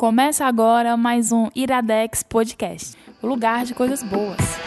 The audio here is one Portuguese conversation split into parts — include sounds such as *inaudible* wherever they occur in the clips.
Começa agora mais um Iradex Podcast, o lugar de coisas boas.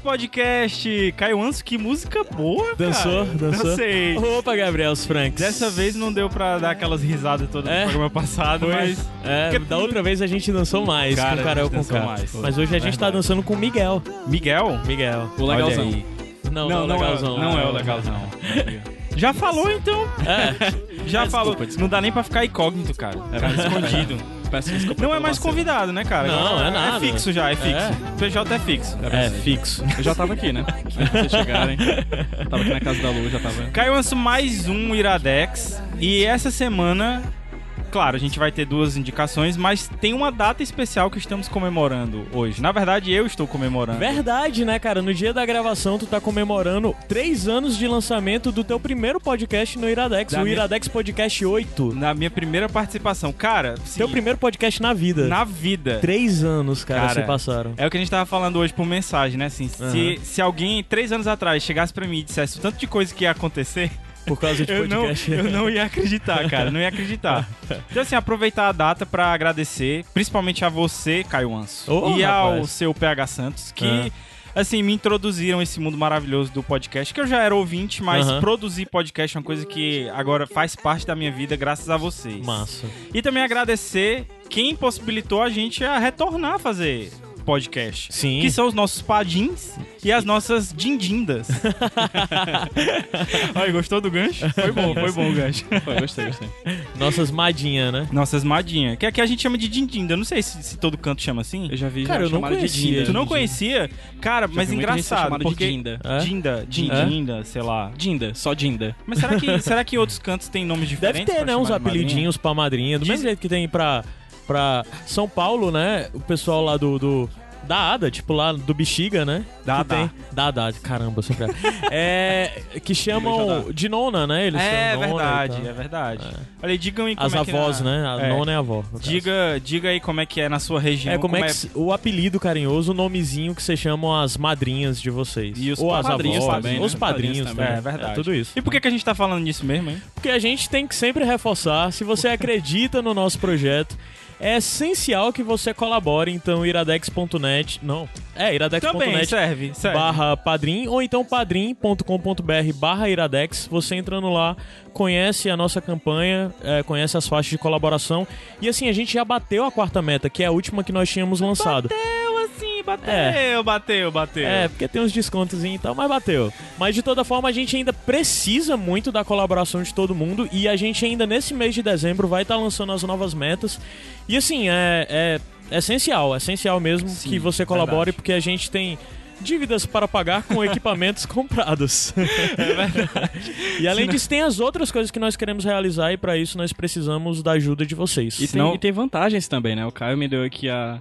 Podcast. Caio Anso, que música boa, cara. Dançou? Dançou? Dancei. Opa, Gabriel os Franks. Dessa vez não deu pra dar aquelas risadas todas É? no programa passado, Foi. mas... É, Porque da outra vez a gente dançou mais Cara, com o Carol com dançou K. mais. Mas hoje a gente tá Verdade. dançando com o Miguel. Miguel? Miguel. O legalzão. Não, Não, não, não, é, legalzão. não é o legalzão. *laughs* Já falou, então. É. Já falou. desculpa. Não dá nem pra ficar incógnito, cara. É Tá *laughs* escondido. Peço desculpa Não é mais vacilo. convidado, né, cara? Não, Agora é nada. É fixo já, é fixo. É. O PJ é fixo. É, fixo. Eu já tava aqui, né? *laughs* Antes de vocês chegarem. Tava aqui na casa da Lu, já tava. Caio Anso, mais um Iradex. E essa semana, claro, a gente vai ter duas indicações, mas tem uma data especial que estamos comemorando hoje. Na verdade, eu estou comemorando. Verdade, né, cara? No dia da gravação, tu tá comemorando três anos de lançamento do teu primeiro podcast no Iradex, Da o minha- Iradex Podcast 8. Na minha primeira participação. Cara, Teu sim, primeiro podcast na vida. na vida. Três anos, cara, Cara, se passaram. É o que a gente tava falando hoje por mensagem, né? Assim, se, Aham. se alguém três anos atrás chegasse pra mim e dissesse o tanto de coisa que ia acontecer, Por causa de eu não, podcast. eu não ia acreditar, cara. Não ia acreditar. Então, assim, aproveitar a data pra agradecer, principalmente a você, Caio Anso, Ô, e ao rapaz. seu PH Santos, que. Ah. Assim, me introduziram esse mundo maravilhoso do podcast, que eu já era ouvinte, mas Aham. produzir podcast é uma coisa que agora faz parte da minha vida graças a vocês. Massa. E também agradecer quem possibilitou a gente a retornar a fazer podcast. Sim. Que são os nossos padins e as nossas dindindas. *laughs* Olha, gostou do gancho? Foi bom, foi bom o gancho. *laughs* Foi, gostei, gostei. Nossas madinha, né? Nossas madinhas. Que aqui a gente chama de dindinda. Eu não sei se, se todo canto chama assim. Eu já vi Cara, já eu não conhecia. Dinda. Tu não Já conhecia? Cara, vi mas engraçado. chamada de Porque... Dinda. É? Dinda, dindinda, sei lá. Dinda, só Dinda. Mas será que, *laughs* será que outros cantos têm nomes Deve diferentes? ter, pra né? Uns de madrinha? apelidinhos pra madrinha. Do Diz- mesmo jeito que tem pra, pra São Paulo, né? O pessoal lá do. do- da Ada, tipo lá do Bexiga, né? Da que tem, da Ada, caramba, sempre. *laughs* é. Que chamam de nona, né? Eles É chamam verdade, é verdade. Olha aí, digam aí como As é avós, na- né? A É. nona é a avó. caso. Diga, diga aí como é que é na sua região. É, como é que se- o apelido carinhoso, o nomezinho que vocês chamam as madrinhas de vocês. E os Ou as padrinhos avós, também, né? Os padrinhos Padrinhos também. É verdade. tudo isso. E por que, que a gente tá falando disso mesmo, hein? Porque a gente tem que sempre reforçar, se você acredita no nosso projeto, é essencial que você colabore, então iradex.net, não, é iradex.net serve, serve. barra padrim, ou então padrim.com.br barra iradex, você entrando lá, conhece a nossa campanha, é, conhece as faixas de colaboração, e assim, a gente já bateu a quarta meta, que é a última que nós tínhamos lançado. Bateu assim, bateu, É. bateu, bateu. É, porque tem uns descontos e tal, mas bateu. Mas de toda forma, a gente ainda precisa muito da colaboração de todo mundo e a gente ainda nesse mês de dezembro vai estar lançando as novas metas. E assim, é, é essencial, é essencial mesmo Sim, que você colabore, verdade. porque a gente tem dívidas para pagar com *laughs* equipamentos comprados. E além Senão- disso, tem as outras coisas que nós queremos realizar e para isso nós precisamos da ajuda de vocês. E, Senão- tem, e tem vantagens também, né? O Caio me deu aqui a,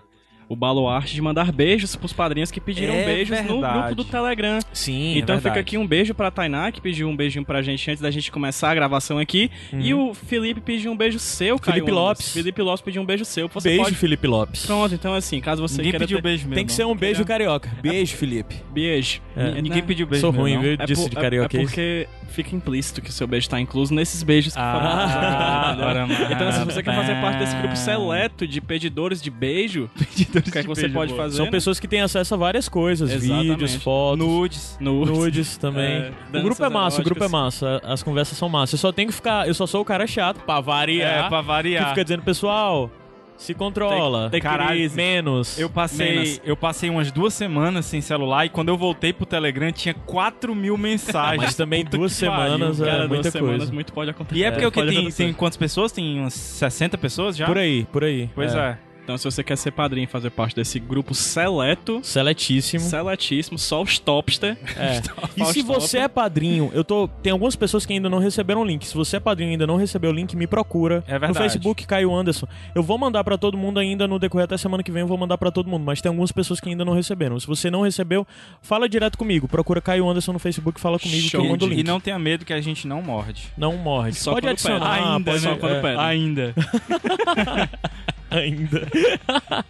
o baluarte de mandar beijos pros padrinhos que pediram É beijos no verdade. grupo do Telegram. Sim, então é fica aqui um beijo pra Tainá, que pediu um beijinho pra gente antes da gente começar a gravação aqui. E o Felipe pediu um beijo seu, Caio. Uhum. Felipe. Lopes. Felipe Lopes pediu um beijo seu. Você Beijo, pode... Felipe Lopes. Pronto, então assim, caso você Ninguém queira pediu ter... beijo mesmo. Tem que ser um beijo carioca. Beijo, Felipe. Beijo. É. Ninguém né? pediu beijo Sou ruim, não. viu? É, Disse por- de é- carioca. é porque fica implícito que o seu beijo tá incluso nesses beijos que foram Ah, *laughs* ora, entendeu? Então, se você quer fazer parte desse grupo seleto de pedidores de beijo, o que é que você pode boa. fazer? São né? pessoas que têm acesso a várias coisas, Exatamente. vídeos, fotos, Nudes. Nudes. nudes também. É, o grupo é massa, o grupo é massa, as conversas são massas. Eu só tenho que ficar, eu só sou o cara chato pra variar, É, pra que variar. fica dizendo, pessoal, se controla, Tem- tem Caralho, crise. menos. Eu passei, Menos. eu passei umas duas semanas sem celular e quando eu voltei pro Telegram tinha 4 mil *laughs* mensagens. Mas também duas que pariu. semanas Cara, é duas muita semanas, coisa. muito pode acontecer. E é porque o que pode tem, acontecer. tem quantas pessoas? Tem umas 60 pessoas já? Por aí, por aí. Pois é. Então, se você quer ser padrinho e fazer parte desse grupo seleto, Seletíssimo. seletíssimo, só os topster. É. *laughs* E se você é padrinho, eu tô. Tem algumas pessoas que ainda não receberam o link. Se você é padrinho e ainda não recebeu o link, me procura. É verdade. No Facebook, Caio Anderson. Eu vou mandar pra todo mundo ainda no decorrer até semana que vem, eu vou mandar pra todo mundo. Mas tem algumas pessoas que ainda não receberam. Se você não recebeu, fala direto comigo. Procura Caio Anderson no Facebook, fala comigo Show que eu mando o E link. não tenha medo que a gente não morde. Não morre. Só pode adicionar. pede. Ainda, pode, só quando é, pede. Ainda. *laughs* Ainda.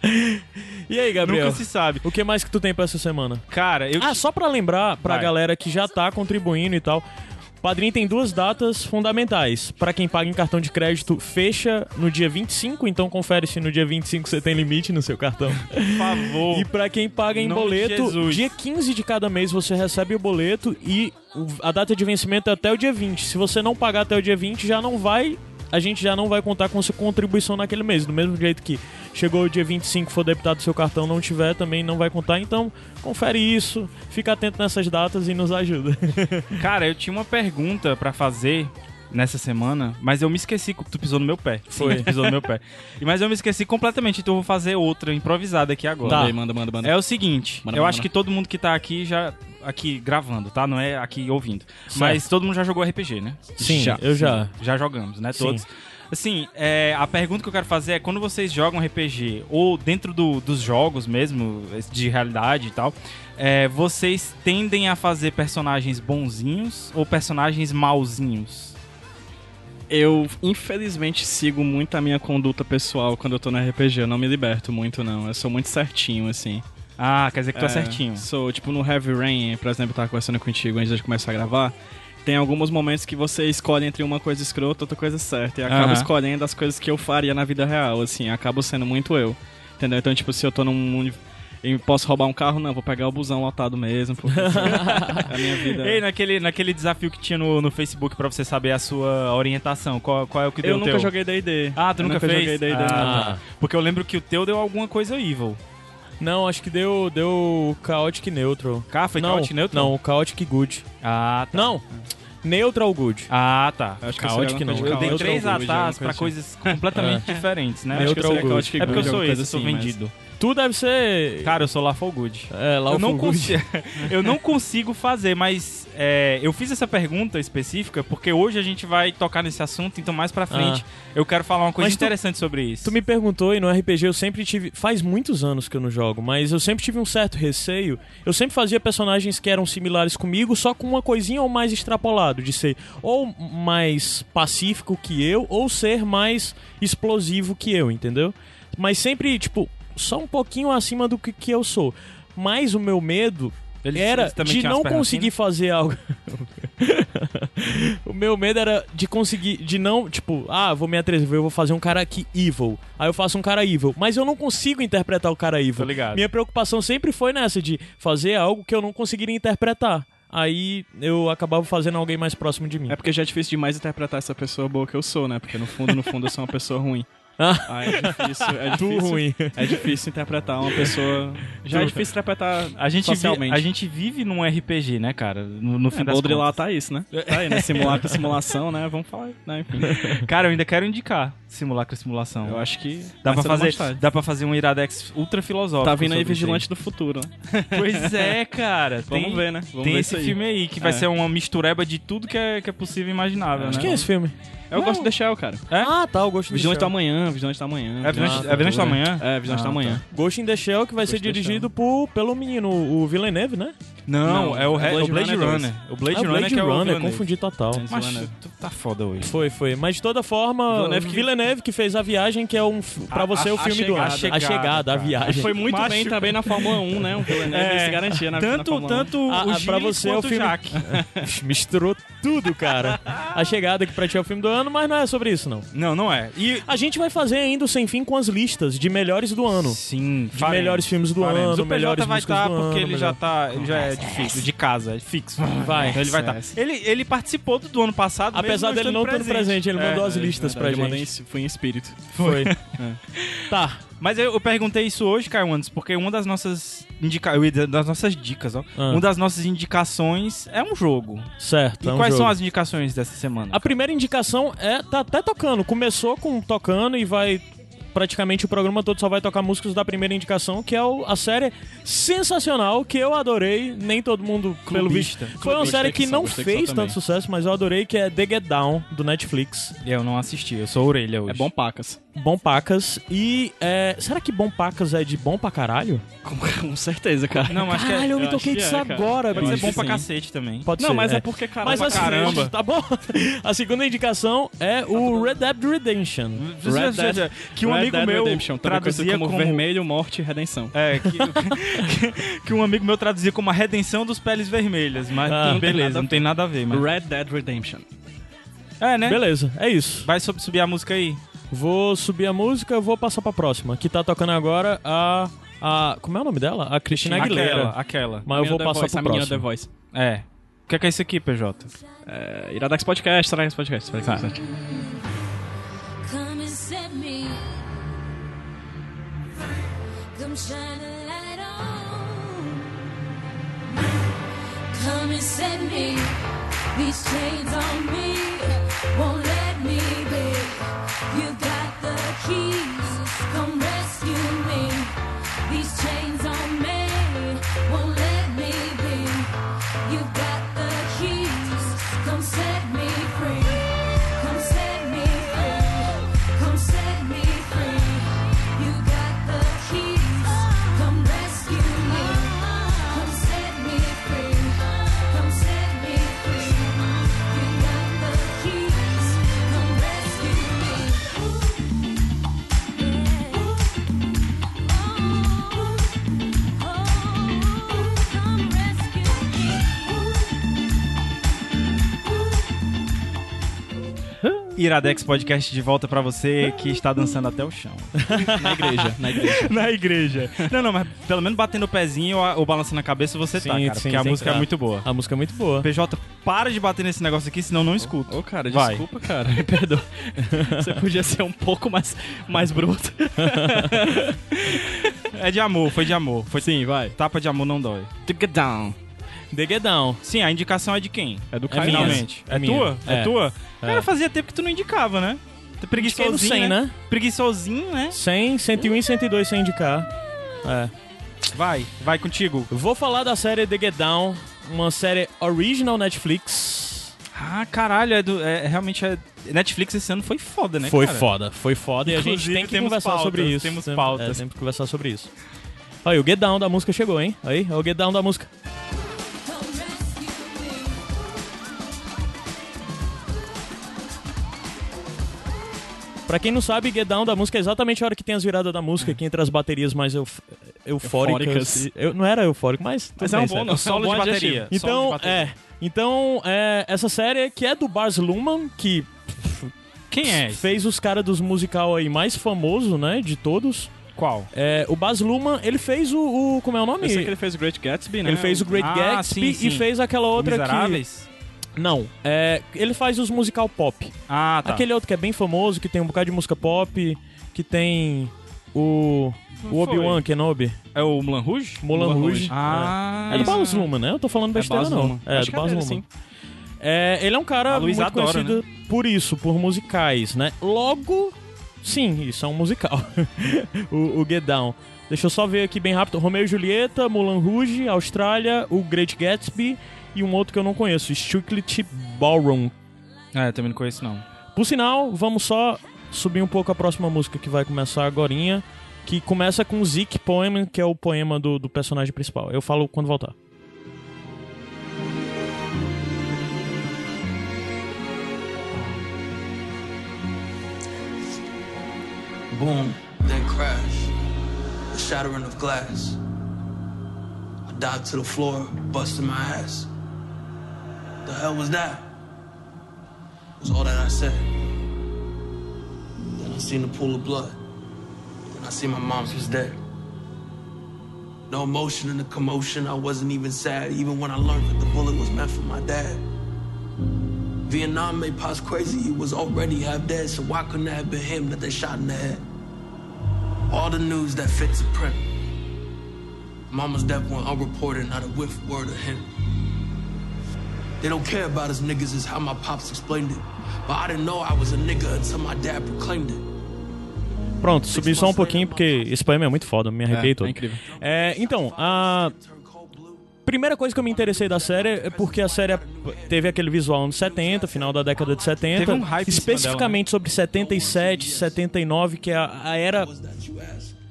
*laughs* e aí, Gabriel? Nunca se sabe. O que mais que tu tem pra essa semana? Cara, eu. Ah, só pra lembrar pra Vai. galera que já tá contribuindo e tal. O Padrim tem duas datas fundamentais. Pra quem paga em cartão de crédito, fecha no dia 25, então confere se no dia 25 você tem limite no seu cartão. por favor. E pra quem paga em boleto, Jesus. dia 15 de cada mês você recebe o boleto e a data de vencimento é até o dia 20. Se você não pagar até o dia 20, já não vai. A gente já não vai contar com sua contribuição naquele mês. Do mesmo jeito que chegou o dia 25, for debitado seu cartão, não tiver, também não vai contar. Então, confere isso, fica atento nessas datas e nos ajuda. *laughs* Cara, eu tinha uma pergunta pra fazer nessa semana, mas eu me esqueci que tu pisou no meu pé. Foi. Sim, tu pisou no meu pé. E- *laughs* Mas eu me esqueci completamente, então eu vou fazer outra improvisada aqui agora. Tá. Manda aí, manda, manda, manda. É o seguinte, Manda, eu manda, acho manda. que todo mundo que tá aqui já aqui gravando, tá? Não é aqui ouvindo. Mas todo mundo já jogou RPG, né? Sim, já, eu já. Já jogamos, né? Sim. Todos. Assim, é, a pergunta que eu quero fazer é quando vocês jogam RPG ou dentro do- dos jogos mesmo, de realidade e tal, é, vocês tendem a fazer personagens bonzinhos ou personagens malzinhos? Eu, infelizmente, sigo muito a minha conduta pessoal quando eu tô no RPG. Eu não me liberto muito, não. Eu sou muito certinho, assim. Ah, quer dizer que tu é, É, certinho. Sou, tipo, no Heavy Rain, por exemplo, eu tava conversando contigo antes de começar a gravar. Tem alguns momentos que você escolhe entre uma coisa escrota e outra coisa certa. E acaba Aham. escolhendo as coisas que eu faria na vida real, assim. Acabo sendo muito eu. Entendeu? Então, tipo, se eu tô num. Eu posso roubar um carro? Não, vou pegar o busão lotado mesmo. Porque assim, *laughs* a minha vida. Ei, naquele, naquele desafio que tinha no, no Facebook pra você saber a sua orientação, qual, qual é o que deu eu o nunca teu? joguei DD. Ah, tu Eu nunca, nunca fez? joguei D&D, ah, não. tá. Porque eu lembro que o teu deu alguma coisa evil. Não, acho que deu, deu Chaotic Neutral. Cá, foi não, Chaotic Neutral? Não, Chaotic Good. Ah, tá. Não, Neutral Good. Ah, tá. Acho que Caótico seria não. Eu dei de três Chaotic atas pra assim. coisas completamente *laughs* diferentes, né? Acho que Neutral seria Good. Chaotic É porque eu sou esse, eu coisa sou assim, mas- vendido. Tu deve ser. Cara, eu sou Lawful Good. é, lá eu não, consigo, *laughs* eu não consigo fazer, mas é, eu fiz essa pergunta específica porque hoje a gente vai tocar nesse assunto, então mais pra frente eu quero falar uma coisa Mas tu- interessante sobre isso. Tu me perguntou e no RPG eu sempre tive. Faz muitos anos que eu não jogo, mas eu sempre tive um certo receio. Eu sempre fazia personagens que eram similares comigo, só com uma coisinha ou mais extrapolado, de ser ou mais pacífico que eu, ou ser mais explosivo que eu, entendeu? Mas sempre, tipo, só um pouquinho acima do que, que eu sou. Mas o meu medo Eles- era eles de não conseguir fazer algo. *laughs* o meu medo era de conseguir, de não, tipo, ah, vou me atrever, eu vou fazer um cara aqui evil. Aí eu faço um cara evil. Mas eu não consigo interpretar o cara evil. Tô ligado. Minha preocupação sempre foi nessa, de fazer algo que eu não conseguiria interpretar. Aí eu acabava fazendo alguém mais próximo de mim. É porque já é difícil demais interpretar essa pessoa boa que eu sou, né? Porque no fundo, no fundo, eu sou uma pessoa ruim. Ah. *laughs* Ah, é difícil, é difícil. ruim. É difícil interpretar uma pessoa. Já é difícil interpretar A gente, vi- socialmente. a gente vive num RPG, né, cara? No, no fim É, das Boldre lá contas. tá isso, né? Tá aí, né? Simulacro, *laughs* simulação, né? Vamos falar, né? Enfim. *laughs* Cara, eu ainda quero indicar simulacro simulação. Eu acho que. Dá vai pra, fazer, dá pra fazer um iradex ultra filosófico. Tá vindo aí Vigilante do Futuro, né? Pois é, cara. Vamos tem, ver, né? Vamos tem ver esse aí. filme aí, que vai É. ser uma mistureba de tudo que é, que é possível e imaginável, Acho né? Acho que é esse filme. Eu gosto do Shell, cara. É? Ah, tá, o Ghost in the Vigilante da Shell. Manhã, Vigilante da Manhã. É Vigilante, Ah, é Vigilante da tá. Manhã? É, Vigilante Ah, da Manhã. Ghost in the Shell, que vai ser Ghost dirigido por, pelo menino, o Villeneuve, né? Não, Não, é o, re- é o Blade Blade Runner Runner. O Blade Ah, Runner que é o Runner, confundi total. Mas tu tá foda hoje. Foi, foi. Mas de toda forma, Villeneuve Villeneuve que- que, fez A Viagem, que é um f- pra A- você a- o filme a do ano. chegada, a chegada, a viagem. Foi muito Macho. bem também na Fórmula 1, né? O Villeneuve É, se garantia na, na tanto, Fórmula 1. tanto o Gilles pra você é o filme- Jaque. *laughs* Misturou tudo, cara. A chegada que pra ti é o filme do ano, mas não é sobre isso, não. Não, não é. E... A gente vai fazer ainda o Sem Fim com as listas de melhores do ano. Sim, De melhores filmes do faremos. ano, O PJ melhores vai músicas estar do porque ano, ele já tá, ele já é de fixo, de casa, é fixo. *laughs* Vai. Então ele vai estar. Yes. Ele, ele participou do, do ano passado, mesmo Apesar dele não estar no presente, ele É, mandou as é listas pra Verdade, eu mandei gente. em- Fui em espírito. Foi. *laughs* *laughs* Tá. Mas eu, eu perguntei isso hoje, Caio Andes, porque uma das nossas indica... eu ia dizer das nossas dicas, ó. Ah. Uma das nossas indicações é um jogo. Certo. E é um quais jogo. são as indicações dessa semana? A primeira indicação é tá até tocando. Começou com tocando e vai praticamente o programa todo só vai tocar músicas da primeira indicação, que é o- a série sensacional, que eu adorei, nem todo mundo, pelo visto. Clubista. Foi uma Clubista, série que não só fez tanto sucesso, mas eu adorei, que é The Get Down, do Netflix. Eu não assisti, eu sou orelha hoje. É bom pacas. Bom Pacas. E, é, será que Bom Pacas é de bom pra caralho? Com, com certeza, cara. Não, acho que é, Caralho, eu me toquei disso é, cara. agora, pode ser bicho. bom pra sim. cacete também. Pode Não, ser, mas é porque, cara, Mas assim, caramba. *laughs* tá bom. A segunda indicação é o Red Dead Redemption. Red Dead, que um Red amigo Dead meu Redemption, traduzia como, como, Vermelho, Morte e Redenção. É, que, *laughs* que, que um amigo meu traduzia como a redenção dos peles vermelhas, mas Ah, tem beleza, nada não tem nada a ver, mas... Red Dead Redemption. É, né? Beleza, é isso. Vai sub- subir a música aí. Vou subir a música, vou passar pra próxima. Que tá tocando agora a. a como é o nome dela? A Cristina Aguilera. Aquela, aquela. Mas eu vou passar Voice, pro a menina próximo. The Voice. É. O que é, que é isso aqui, PJ? É, Iradex Podcast, Iradex Podcast. Tá. Podcast. Come and set me. Come shine a light on. Come and set me. These chains on me won't. You got the keys. Come rescue me. These chains on me won't let Iradex Podcast de volta pra você que está dançando até o chão. *laughs* Na igreja, na igreja. *laughs* Na igreja. Não, não, mas pelo menos batendo o pezinho ou, balançando a cabeça você tá, Sim, cara. sim, porque a música é tá. muito boa. A música é muito boa. PJ, para de bater nesse negócio aqui, senão não escuto. Ô, cara, Vai. desculpa, cara. *laughs* Me perdoa. Você podia ser um pouco mais, mais bruto. É de amor, foi de amor. Foi Sim, vai. tapa de amor não dói. Get down. The Get Down. Sim, a indicação é de quem? É do É Caio minha. Finalmente. É É, minha. tua? É, É. tua? É. Cara, fazia tempo que tu não indicava, né? No Preguiçosinho, 100, né? né? Preguiçosinho, né? 100, 101 e 102 sem indicar. É. Vai, vai contigo. Vou falar da série The Get Down, uma série original Netflix. Ah, caralho, é, do, é realmente é, Netflix esse ano foi foda, né, foi cara? foda, foi foda e a gente Inclusive, tem que conversar pautas, sobre isso. temos Tem- pautas. É, temos que conversar sobre isso. Aí, o Get Down da música chegou, hein? Aí, é o Get Down da música. Pra quem não sabe, Get Down da música é exatamente a hora que tem as viradas da música, que entre as baterias mais euf- eufóricas. Eufóricas. Eu, não era eufórico, mas. Mas é um bom sério. nome. Solo Bom de bateria. solo de Então, bateria. é. Então, é, essa série que é do Bars Luhrmann, que *laughs* Quem é esse? fez os caras dos musical aí mais famoso, né, de todos. Qual? É, o Baz Luhrmann, ele fez o, o- como é o nome? Eu sei que ele fez o Great Gatsby, né? Ele fez o Great Ah, Gatsby sim, e sim. fez aquela outra Miseráveis? que não, é, ele faz os musical pop. Ah, tá. Aquele outro que é bem famoso, que tem um bocado de música pop, que tem o o. Obi-Wan Kenobi, É o Mulan Rouge? Mulan Mulan Rouge. Rouge. Ah, É, é do. Baz Luhrmann, né? Eu tô falando besteira Baz não. É, Acho do é Baz Luhrmann. sim. É, ele é um cara muito adora, conhecido por isso, por musicais, né? Logo, sim, isso é um musical. *laughs* o, o Get Down. Deixa eu só ver aqui bem rápido. Romeo e Julieta, Mulan Rouge, Austrália, o Great Gatsby e um outro que eu não conheço, Strictly Ballroom. É, também não conheço, não. Por sinal, vamos só subir um pouco a próxima música que vai começar agorinha, que começa com Zik Poem, que é o poema do, do personagem principal. Eu falo quando voltar. Boom, then crash. The shattering of glass. I dived to the floor, busted my ass. The hell was that? Was all that I said. Then I seen the pool of blood. Then I see my mom's was dead. No emotion in the commotion. I wasn't even sad, even when I learned that the bullet was meant for my dad. Vietnam made Pops crazy. He was already half dead, so why couldn't it have been him that they shot in the head? All the news that fits a print. Mama's death went unreported, not a whiff word of him. They don't care about us niggas, is how my pops explained it. But I didn't know I was a nigga until my dad proclaimed it. Pronto, subi só um pouquinho porque esse poema é muito foda, me arrepiei É, todo. é incrível. É, então, a primeira coisa que eu me interessei da série é porque a série teve aquele visual anos 70, final da década de 70, Teve um hype em cima especificamente sobre 77, 79, que é a, a era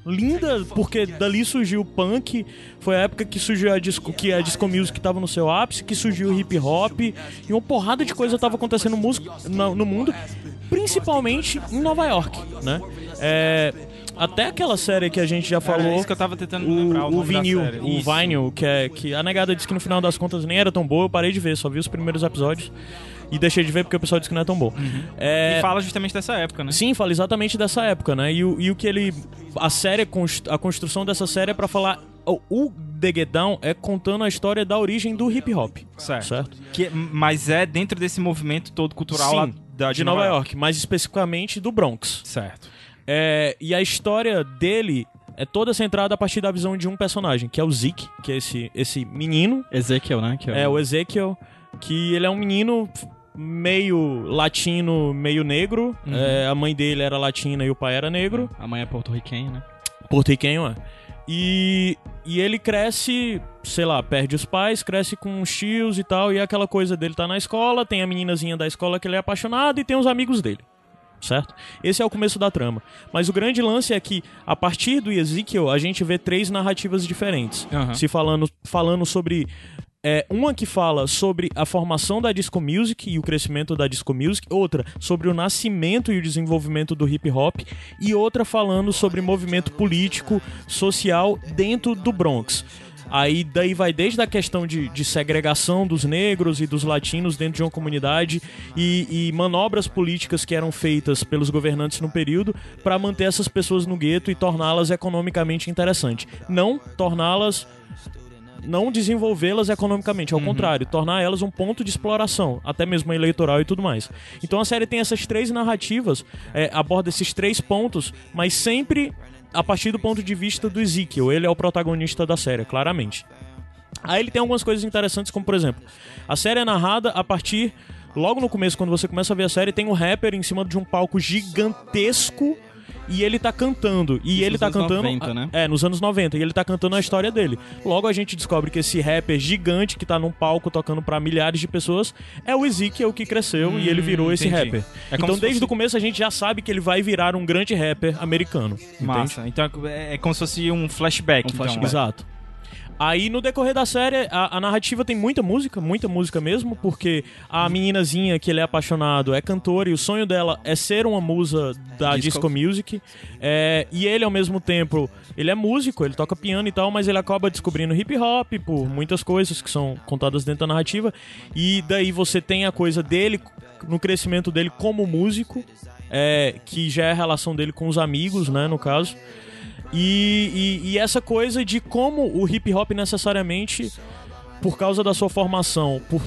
linda, porque dali surgiu o punk, foi a época que surgiu a disco, que a disco music tava no seu ápice, que surgiu o hip hop, e uma porrada de coisa tava acontecendo no, no, mundo, principalmente em Nova York, né? É, até aquela série que a gente já Cara, falou, é isso que eu tava tentando me lembrar o, o, o vinil, o vinyl, que é que a negada disse que no final das contas nem era tão boa, eu parei de ver, só vi os primeiros episódios e deixei de ver porque o pessoal disse que não é tão boa. É, E fala justamente dessa época, né? Sim, fala exatamente dessa época, né? E, o- e o que ele. A série, a construção dessa série é pra falar. O, o The Get Down é contando a história da origem do hip hop. Certo. Certo? Que, mas é dentro desse movimento todo cultural Sim, lá da, de Nova York, mais especificamente do Bronx. Certo. É, e a história dele é toda centrada a partir da visão de um personagem, que é o Zeke, que é esse, esse menino. Ezequiel, né? Que É, o Ezekiel, que ele é um menino meio latino, meio negro. É, a mãe dele era latina e o pai era negro. A mãe é porto-riquenha, né? Porto-riquenho, é. E, e ele cresce, sei lá, perde os pais, cresce com os tios e tal, e é aquela coisa dele tá na escola, tem a meninazinha da escola que ele é apaixonado e tem os amigos dele. Certo? Esse é o começo da trama. Mas o grande lance é que, a partir do Ezekiel, a gente vê três narrativas diferentes. Aham. Se falando, falando sobre. É, uma que fala sobre a formação da disco music e o crescimento da disco music, outra sobre o nascimento e o desenvolvimento do hip hop, e outra falando sobre movimento político, social dentro do Bronx. Aí daí vai desde a questão de, de segregação dos negros e dos latinos dentro de uma comunidade e, e manobras políticas que eram feitas pelos governantes no período para manter essas pessoas no gueto e torná-las economicamente interessantes. Não torná-las não desenvolvê-las economicamente, ao contrário, tornar elas um ponto de exploração, até mesmo eleitoral e tudo mais. Então a série tem essas três narrativas, é, aborda esses três pontos, mas sempre a partir do ponto de vista do Ezekiel. Ele é o protagonista da série, claramente. Aí ele tem algumas coisas interessantes, como por exemplo, a série é narrada a partir. Logo no começo, quando você começa a ver a série, tem um rapper em cima de um palco gigantesco e ele tá cantando. E ele nos tá anos cantando. 90, né? É, nos anos 90. E ele tá cantando a história dele. Logo a gente descobre que esse rapper gigante que tá num palco tocando pra milhares de pessoas é o Ezekiel que cresceu e ele virou esse entendi. rapper. É então desde fosse- o começo a gente já sabe que ele vai virar um grande rapper americano. Entende? Massa. Então é, é como se fosse um flashback. Um então, flashback. né? Exato. Aí no decorrer da série, a, a narrativa tem muita música, muita música mesmo, porque a meninazinha que ele é apaixonado é cantora e o sonho dela é ser uma musa da disco, Disco. music. É, e ele, ao mesmo tempo, ele é músico, ele toca piano e tal, mas ele acaba descobrindo hip hop por muitas coisas que são contadas dentro da narrativa. E daí você tem a coisa dele, no crescimento dele como músico, é, que já é a relação dele com os amigos, né, no caso. E, e- e essa coisa de como o hip hop necessariamente, por causa da sua formação, por,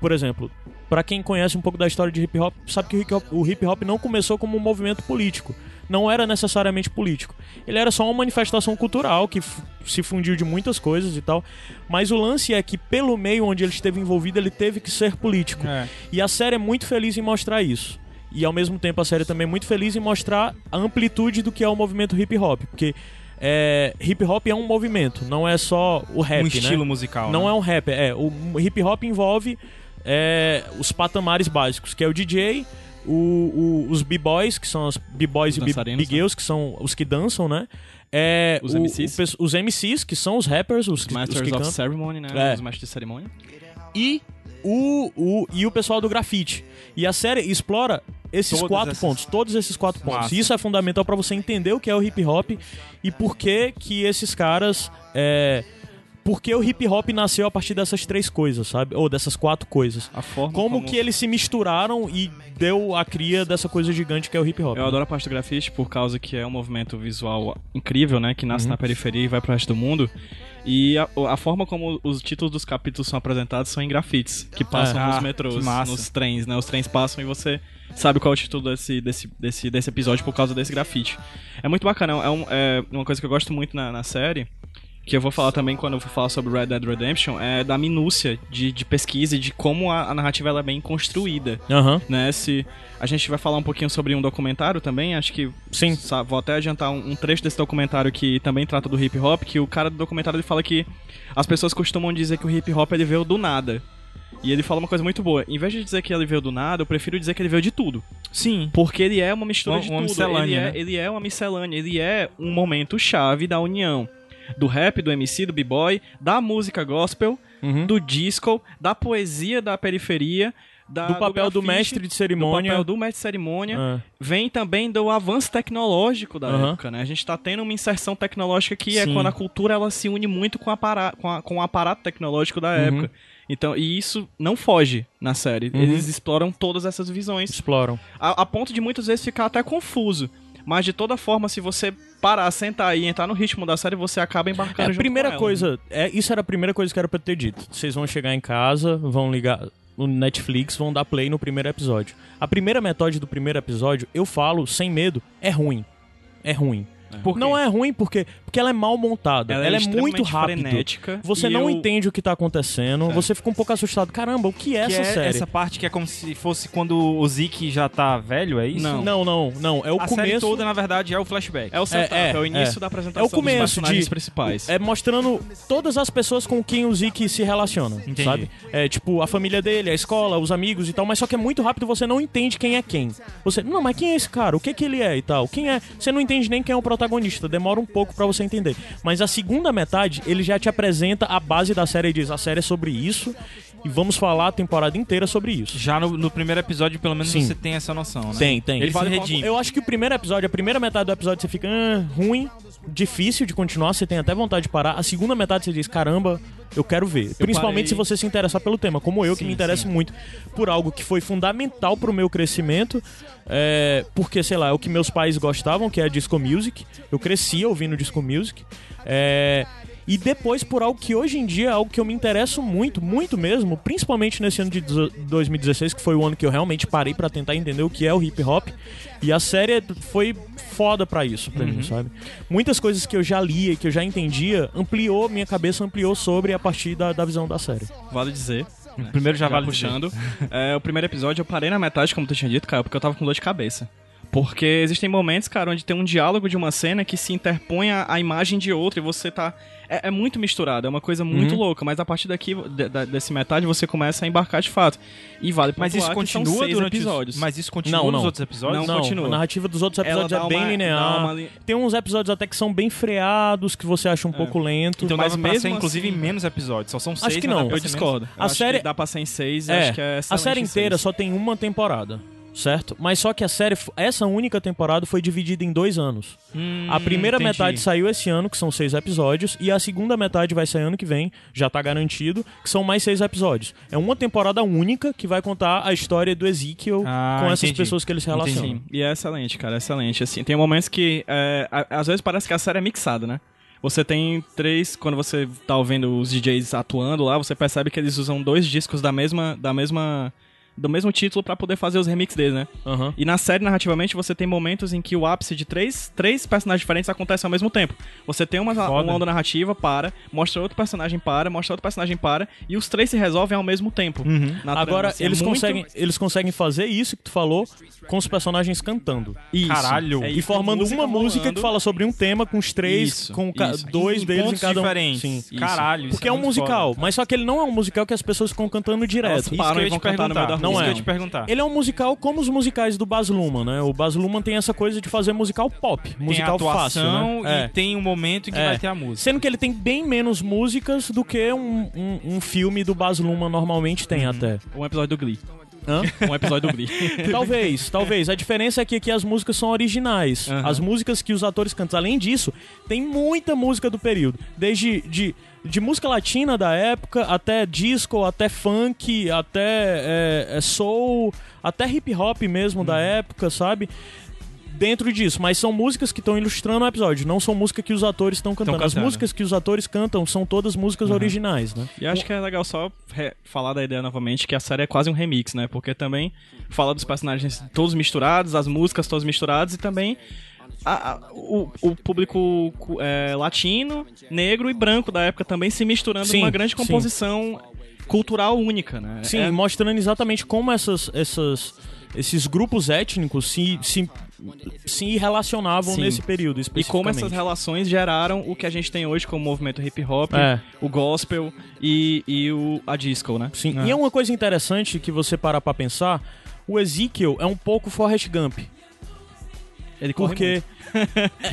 por exemplo, pra quem conhece um pouco da história de hip hop, sabe que o hip hop, o hip hop não começou como um movimento político. Não era necessariamente político. Ele era só uma manifestação cultural que se fundiu de muitas coisas e tal. Mas o lance é que, pelo meio onde ele esteve envolvido, ele teve que ser político. É. E a série é muito feliz em mostrar isso. E ao mesmo tempo a série também é muito feliz em mostrar a amplitude do que é o movimento hip hop. Porque é, hip hop é um movimento, não é só o rap. Um estilo né? musical. Não né? é um rap, é. O hip hop envolve é, os patamares básicos, que é o DJ, o- o- os b-boys, que são os b-boys e b- dançarinos, big girls, que são os que dançam, né? É, Os o- MCs. os MCs, que são os rappers, os, Os que- os Masters que of cantam. Ceremony, né? É. Os mestres de cerimônia. E o, o, e o pessoal do grafite. E a série explora esses Todas quatro essas- pontos, todos esses quatro pontos. Massa. E isso é fundamental pra você entender o que é o hip hop e por que que esses caras é, por que o hip hop nasceu a partir dessas três coisas, sabe? Ou dessas quatro coisas. A forma Como, que eles se misturaram e deu a cria dessa coisa gigante que é o hip hop. Eu adoro a parte do grafite por causa que é um movimento visual incrível, né? Que nasce Uhum. na periferia e vai pro resto do mundo. E a, a forma como os títulos dos capítulos são apresentados são em grafites, que passam Ah, nos metrôs, nos trens, né? Os trens passam e você sabe qual é o título desse, desse, desse, desse episódio por causa desse grafite. É muito bacana, é, um- é uma coisa que eu gosto muito na, na série. Que eu vou falar também quando eu for falar sobre Red Dead Redemption, é da minúcia de, de pesquisa e de como a, a narrativa ela é bem construída. Aham. Né, se a gente vai falar um pouquinho sobre um documentário também, acho que Sim. sa- vou até adiantar um, um trecho desse documentário que também trata do hip hop, que o cara do documentário ele fala que as pessoas costumam dizer que o hip hop ele veio do nada. E ele fala uma coisa muito boa. Em vez de dizer que ele veio do nada, eu prefiro dizer que ele veio de tudo. Sim. Porque ele é uma mistura Uma- de uma tudo. miscelânea, ele, é, né? ele é uma miscelânea. Ele é um momento chave da união do rap, do MC, do b-boy, da música gospel, Uhum. do disco, da poesia da periferia, da, Do papel do grafite, mestre de cerimônia. Do papel do mestre de cerimônia. Ah. Vem também do avanço tecnológico da Aham. época, né? A gente tá tendo uma inserção tecnológica que é Sim. quando a cultura ela se une muito com, a para- com, a- com o aparato tecnológico da Uhum. época. Então, e isso não foge na série. Uhum. Eles exploram todas essas visões. Exploram. A, a ponto de muitas vezes ficar até confuso. Mas de toda forma, se você parar, sentar e entrar no ritmo da série, você acaba embarcando É, a junto primeira ela, coisa, é, isso era a primeira coisa que era pra eu ter dito. Vocês vão chegar em casa, vão ligar no Netflix, vão dar play no primeiro episódio. A primeira metade do primeiro episódio, eu falo sem medo, é ruim. É ruim. Por quê? Não é ruim porque, porque ela é mal montada. Ela Ela, é é, muito rápida. frenética, Você não eu- entende o que tá acontecendo. Você fica um pouco assustado. Caramba, o que é Que essa é série? essa parte que é como se fosse quando o Zeke já tá velho, é isso? Não. Não, não, não. É o A começo. série toda, na verdade, é o flashback. É o setup, é, É, o é, início é. da É apresentação o começo dos personagens de principais. É mostrando todas as pessoas com quem o Zeke se relaciona, Entendi. sabe? É tipo a família dele, a escola, os amigos e tal, mas só que é muito rápido, você não entende quem é quem. Você, não, mas quem é esse cara? O que que ele é e tal? Quem é? Você não entende nem quem é o protagonista, demora um pouco pra você entender. Mas a segunda metade, ele já te apresenta a base da série e diz: "A série é sobre isso e vamos falar a temporada inteira sobre isso". Já no, no primeiro episódio, pelo menos, Sim. você tem essa noção, né? Tem, tem. Ele se Vale- redime. Eu acho que o primeiro episódio, a primeira metade do episódio você fica "Ah, ruim, difícil de continuar, você tem até vontade de parar. A segunda metade você diz, caramba, eu quero ver. Principalmente parei- se você se interessar pelo tema, como eu, que me interesso muito por algo que foi fundamental pro meu crescimento. é, porque, sei lá, é o que meus pais gostavam, que é disco music. Eu cresci ouvindo disco music. É, e depois por algo que hoje em dia é algo que eu me interesso muito, muito mesmo, principalmente nesse ano de 2016, que foi o ano que eu realmente parei pra tentar entender o que é o hip hop. E a série foi foda pra isso, pra mim, sabe? Muitas coisas que eu já lia e que eu já entendia, ampliou, minha cabeça ampliou sobre a partir da, da visão da série. Vale dizer. Primeiro já Já vale puxando. É, o primeiro episódio eu parei na metade, como tu tinha dito, cara, porque eu tava com dor de cabeça. Porque existem momentos, cara, onde tem um diálogo de uma cena que se interpõe à, imagem de outra e você tá. É, é muito misturado, é uma coisa muito Uhum. louca, mas a partir daqui, de- da- desse metade, você começa a embarcar de fato. E vale Mas isso que continua durante os- episódios. Mas isso continua Não, nos não. outros episódios? Não, Não, continua. a narrativa dos outros episódios é bem uma- linear. uma li- Tem uns episódios até que são bem freados, que você acha um pouco lento. Então Mas pra mesmo ser, inclusive, assim- menos episódios. Só são seis, que mas não. pra Eu discordo. A A série dá pra ser em seis, eu É, acho que é a série inteira seis. só tem uma temporada, certo? Mas só que a série, essa única temporada foi dividida em dois anos. Hum, a primeira entendi. metade saiu esse ano, que são seis episódios, e a segunda metade vai sair ano que vem, já tá garantido, que são mais seis episódios. É uma temporada única que vai contar a história do Ezekiel Ah, com essas entendi. pessoas que ele se relaciona. Sim, e é excelente, cara, é excelente. Assim, tem momentos que, é, às vezes parece que a série é mixada, né? Você tem três, quando você tá ouvindo os DJs atuando lá, você percebe que eles usam dois discos da mesma, da mesma, do mesmo título pra poder fazer os remixes deles, né? Aham. E na série, narrativamente, você tem momentos em que o ápice de três, três personagens diferentes acontece ao mesmo tempo. Você tem uma, Foda. uma onda narrativa, para, mostra outro personagem, para, mostra outro personagem, para, e os três se resolvem ao mesmo tempo. Uhum. Agora, assim, é eles, muito- conseguem, eles conseguem fazer isso que tu falou com os personagens cantando. Isso. Caralho. É E isso, formando música uma música que fala sobre um tema com os três, Isso, com isso. dois Em deles em cada um. diferentes. Sim. Isso. Caralho, isso Porque é, um muito musical, foda. mas só que ele não é um musical que as pessoas ficam cantando direto. Elas Isso param que eu e vão cantar no meio da Não Isso é. que eu ia te perguntar. Ele é um musical como os musicais do Baz Luhrmann, né? O Baz Luhrmann tem essa coisa de fazer musical pop, Tem a musical fácil, né? e É. tem um momento em que É. vai ter a música. Sendo que ele tem bem menos músicas do que um, um, um filme do Baz Luhrmann normalmente tem até. Um episódio do Glee. Hã? Um episódio do Glee. *laughs* talvez, talvez. A diferença é que aqui as músicas são originais. As músicas que os atores cantam. Além disso, tem muita música do período. Desde de, de música latina da época, até disco, até funk, até é, é, soul, até hip hop mesmo da época, sabe? Dentro disso, mas são músicas que estão ilustrando o episódio, não são músicas que os atores estão cantando. As cantando. músicas que os atores cantam são todas músicas originais, né? E acho que é legal só falar da ideia novamente que a série é quase um remix, né? Porque também fala dos personagens todos misturados, as músicas todas misturadas e também a- a- o, o público é, latino, negro e branco da época também se misturando Sim, numa grande sim. composição cultural única, né? Sim, É- mostrando exatamente como essas, essas, esses grupos étnicos se, se, se relacionavam Sim. nesse período E como essas relações geraram o que a gente tem hoje como movimento hip hop, É. o gospel e, e o, a disco, né? Sim, e é uma coisa interessante que você parar pra pensar, o Ezekiel é um pouco Forrest Gump. Ele Porque. *laughs*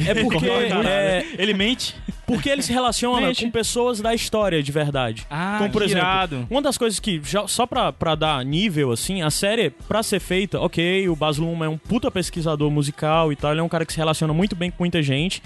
é porque. é, Ele mente? porque ele se relaciona Mente. com pessoas da história de verdade. Ah, Como, por exemplo, irado. uma das coisas que, já- só pra, pra dar nível, assim, a série, pra ser feita, ok, o Baz Luhrmann é um puta pesquisador musical e tal, ele é um cara que se relaciona muito bem com muita gente.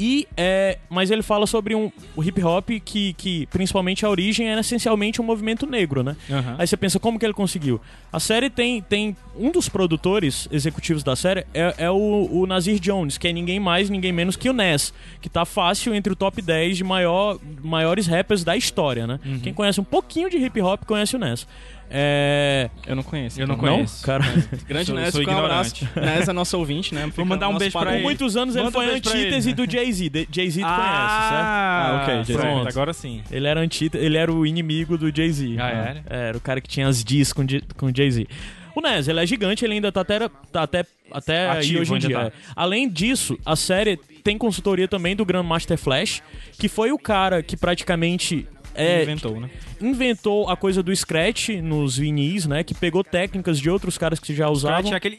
E, é, mas ele fala sobre um, o hip hop que, que, principalmente, a origem é essencialmente um movimento negro, né? Aham. Aí você pensa, como que ele conseguiu? A série tem, tem um dos produtores executivos da série é, é o, o Nazir Jones, que é ninguém mais, ninguém menos que o Ness, que tá fácil entre o top 10 de maior, maiores rappers da história, né? Uhum. Quem conhece um pouquinho de hip hop conhece o Ness. É... Eu não conheço. Eu não conheço. Cara, *laughs* Grande Sou- Ness, sou um abraço. ignorante. *laughs* Ness é nosso ouvinte, né? Fica mandar um beijo pra ele. por muitos anos ele Manda um foi ele. antítese do Jay-Z. Jay-Z tu conhece, certo? Ah, Ah, ok, pronto, agora sim. Ele era antita, ele era o inimigo do Jay-Z. Ah, era? Era o cara que tinha as dis com, com Jay-Z. O Ness, ele é gigante, ele ainda tá até, tá até, até Ativo, hoje em dia. tá. é. Além disso, a série tem consultoria também do Grandmaster Flash, que foi o cara que praticamente é, Inventou, né? inventou a coisa do scratch nos vinis, né? Que pegou técnicas de outros caras que já usavam. Scratch é aquele...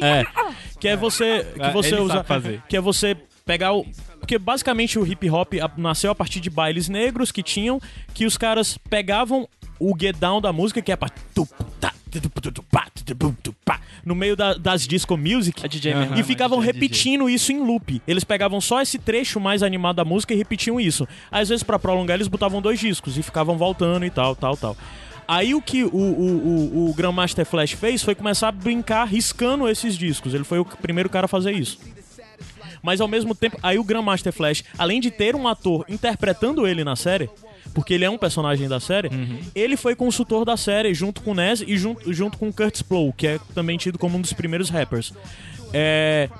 É. Que é você. Que É, você ele usa. fazer. Que é você pegar o. Porque basicamente o hip hop nasceu a partir de bailes negros que tinham, que os caras pegavam o get down da música, que é pra. No meio da- das disco music. Mesmo. E ficavam é DJ. repetindo isso em loop. Eles pegavam só esse trecho mais animado da música e repetiam isso. Às vezes, pra prolongar, eles botavam dois discos e ficavam voltando e tal, tal, tal. Aí o que o, o, o, o Grandmaster Flash fez foi começar a brincar riscando esses discos. Ele foi o primeiro cara a fazer isso. Mas ao mesmo tempo, aí o Grandmaster Flash, além de ter um ator interpretando ele na série, porque ele é um personagem da série, ele foi consultor da série junto com o Ness e junto, junto com o Curtis Blow, que é também tido como um dos primeiros rappers. É.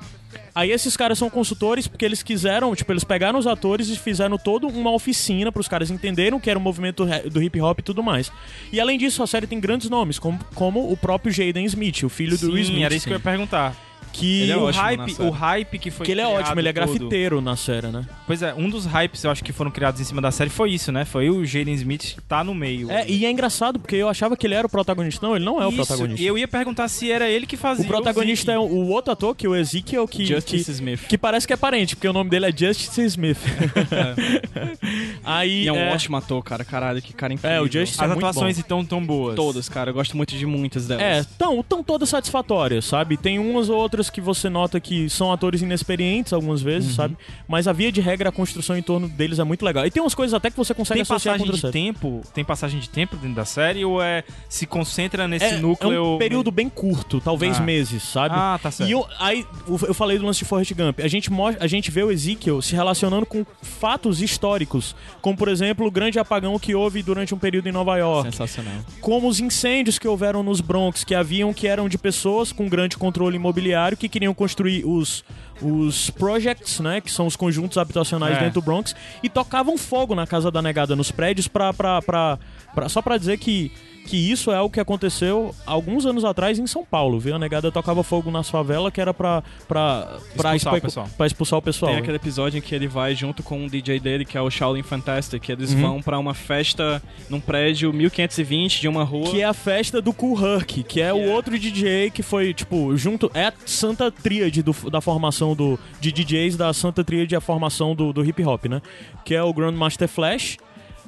Aí esses caras são consultores porque eles quiseram, tipo, eles pegaram os atores e fizeram toda uma oficina para os caras entenderem o que era o movimento do hip hop e tudo mais. E além disso, a série tem grandes nomes, como, como o próprio Jaden Smith, o filho do Will Smith. era isso que eu ia perguntar. Que Ele é o, ótimo na hype, série. o hype que foi que ele é ótimo, ele é todo- grafiteiro na série, né? Pois é, um dos hypes eu acho que foram criados em cima da série foi isso, né? Foi o Jaden Smith tá no meio. É, e é engraçado porque eu achava que ele era o protagonista. Não, ele não é o Isso, protagonista. E eu ia perguntar se era ele que fazia O protagonista é o o o outro ator, que é o Ezekiel, que, Justice que, Smith. que parece que é parente, porque o nome dele é Justice Smith. *laughs* Aí, E é um é, ótimo ator, cara. Caralho, que cara incrível. É, o Justice As é atuações então tão boas. Todas, cara. Eu gosto muito de muitas delas. É, tão, tão todas satisfatórias, sabe? Tem umas ou outras que você nota que são atores inexperientes algumas vezes, Uhum. sabe? Mas a via de regra, a construção em torno deles é muito legal. E tem umas coisas até que você consegue Tem associar passagem de série. tempo? Tem passagem de tempo dentro da série ou é se concentra nesse É, núcleo? é um período bem curto, talvez Ah. meses, sabe? Ah, tá certo. E eu, aí, eu falei do lance de Forrest Gump. A gente, a gente vê o Ezekiel se relacionando com fatos históricos, como, por exemplo, o grande apagão que houve durante um período em Nova York. Sensacional. Como os incêndios que houveram nos Bronx, que haviam que eram de pessoas com grande controle imobiliário que queriam construir os, os projects, né? Que são os conjuntos habitacionais É. dentro do Bronx, e tocavam fogo na casa da negada, nos prédios, pra, pra, pra, pra- só pra dizer que, que isso é o que aconteceu alguns anos atrás em São Paulo, viu? A negada tocava fogo nas favelas que era pra, pra, pra, Expulsar o espe- pessoal. pra expulsar o pessoal. Tem aquele episódio em que ele vai junto com um DJ dele, que é o Shaolin Fantastic, que eles Uhum. vão pra uma festa num prédio 1520 de uma rua. Que é a festa do Cool Herc, que é o outro DJ que foi, tipo, junto. É a Santa Tríade do- da formação do, de DJs da Santa Tríade, a formação do, do hip hop, né? Que é o Grandmaster Flash,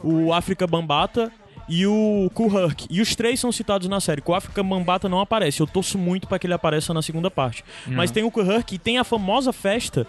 o África Bambata e o Herc. E os três são citados na série. O África Bambata não aparece. Eu torço muito pra que ele apareça na segunda parte. Mas tem o Herc e tem a famosa festa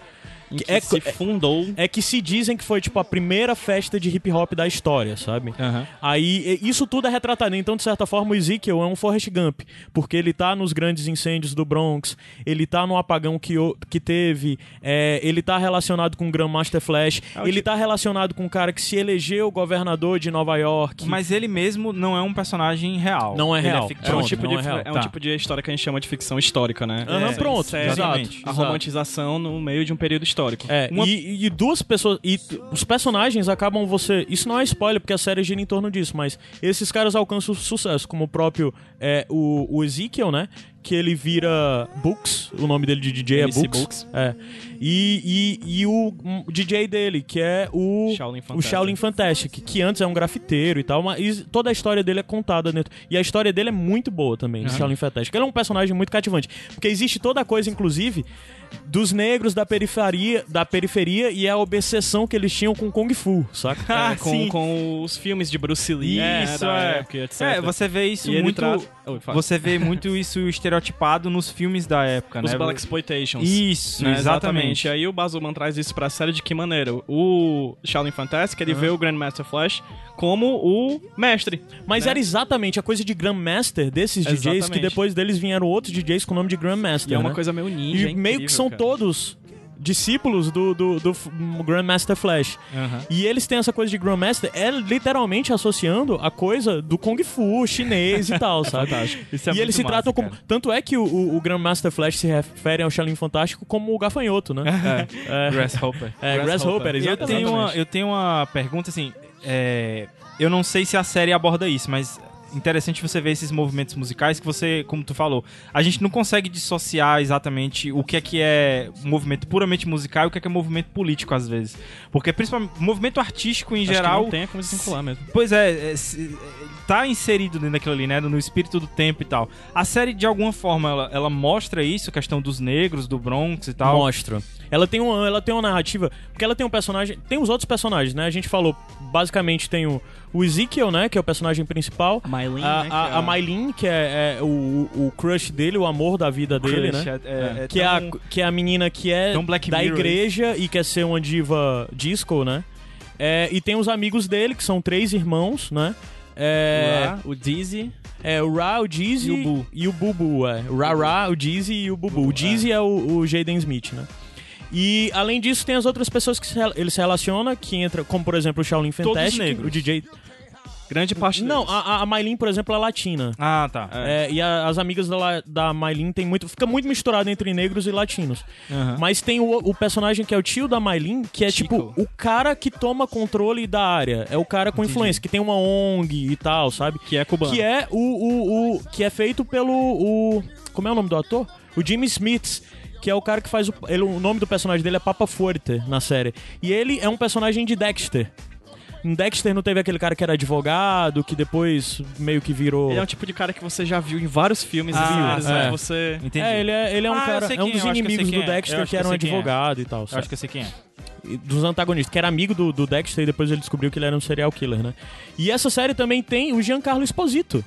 é, se é- fundou. é que se dizem que foi tipo a primeira festa de hip hop da história, sabe? Aham. Aí isso tudo é retratado. Então, de certa forma, o Ezekiel é um Forrest Gump, porque ele tá nos grandes incêndios do Bronx, ele tá no apagão que, que teve, é, ele tá relacionado com o Grandmaster Flash, É o ele tá relacionado com o cara que se elegeu governador de Nova York. Mas ele mesmo não é um personagem real. Não é real. É um, tipo de, é real. é um Tá. tipo de história que a gente chama de ficção histórica, né? Aham, É, pronto, exato, A romantização no meio de um período histórico. É, Uma- e, e duas pessoas. E os personagens acabam você. Isso não é spoiler, porque a série gira em torno disso, mas esses caras alcançam sucesso, como o próprio é, o, o Ezekiel, né? Que ele vira Books, o nome dele de DJ MC é Books. Books. É. E, e, e o DJ dele, que é o Shaolin o Fantastic. Shaolin Fantastic, que antes é um grafiteiro e tal, mas toda a história dele é contada dentro. E a história dele é muito boa também, o Shaolin Fantastic. Ele é um personagem muito cativante, porque existe toda a coisa, inclusive, dos negros da periferia, da periferia e a obsessão que eles tinham com Kung Fu, saca? *laughs* Ah, É, com, com os filmes de Bruce Lee, né, Isso, da é. época, etc. É, você vê isso E muito. fala. Você vê muito isso estereotipado nos filmes da época, Os né? Black Exploitations. Isso, né, exatamente. E aí o Bazuman traz isso pra série de que maneira? O Shaolin Fantastic, ele vê o Grandmaster Flash como o mestre. Mas né? era exatamente a coisa de Grandmaster desses DJs, que depois deles vieram outros DJs com o nome de Grandmaster. E é uma né? coisa meio ninja, E meio que são cara. todos discípulos do, do, do Grandmaster Flash. Aham. E eles têm essa coisa de Grandmaster, é literalmente associando a coisa do Kung Fu chinês e tal, *laughs* sabe? Isso é e eles se massa, tratam como. cara. Tanto é que o, o, Grandmaster Flash se refere ao Shaolin Fantástico como o gafanhoto, né? *laughs* é, Grasshopper. é, Grasshopper. Grasshopper, Eu exatamente. tenho, uma, eu tenho uma pergunta assim. é, eu não sei se a série aborda isso, mas interessante você ver esses movimentos musicais que você, como tu falou, a gente não consegue dissociar exatamente o que é que é movimento puramente musical e o que é que é movimento político às vezes. Porque principalmente movimento artístico em Acho que geral, não tem como se vincular mesmo. Pois é, é, é, tá inserido dentro daquilo ali, né? No espírito do tempo e tal. A série, de alguma forma, ela, ela mostra isso, a questão dos negros, do Bronx e tal. Mostra. Ela tem, uma, ela tem uma narrativa. Porque ela tem um personagem. Tem os outros personagens, né? A gente falou. Basicamente tem o, o Ezekiel, né? Que é o personagem principal. Mylene, a, né, que a, é a Mylene, que é, é o, o crush dele, o amor da vida dele, Crush, né? é- é- é que, é a, tão- que é a menina que é tão Black da igreja e quer ser uma diva disco, né? É, e tem os amigos dele, que são três irmãos, né? É, Ra, o Dizzy. é o Ra, o Dizzy E o Bu. e o Bubu, é. O Ra Ra, o Dizzy e o Bubu. O Dizzy é, o, o Jaden Smith, né? E além disso, tem as outras pessoas que se ele se relaciona, que entra, como por exemplo o Shaolin Fantastic, o DJ. Grande parte Não, deles. a, a- Mylene, por exemplo, é latina. Ah, tá. É, e a- as amigas da, da Mylene tem muito. Fica muito misturado entre negros e latinos. Aham. Mas tem o, o personagem que é o tio da Mylene, que é Chico. tipo o cara que toma controle da área. É o cara com influência, que tem uma ONG e tal, sabe? Que é cubano. Que é o, o, o- que é feito pelo o como é o nome do ator? O Jimmy Smith, que é o cara que faz o ele, o nome do personagem dele é Papa Forte na série. E ele é um personagem de Dexter. Em Dexter não teve aquele cara que era advogado, que depois meio que virou Ele é um tipo de cara que você já viu em vários filmes Ah, e né? é. Você... Entendi. É, ele é, ele é um Ah, cara, é um dos é, sei inimigos do é. Dexter que era um é. advogado e tal. Acho que eu sei quem é. Dos antagonistas, que era amigo do, do Dexter e depois ele descobriu que ele era um serial killer, né? E essa série também tem o Giancarlo Esposito.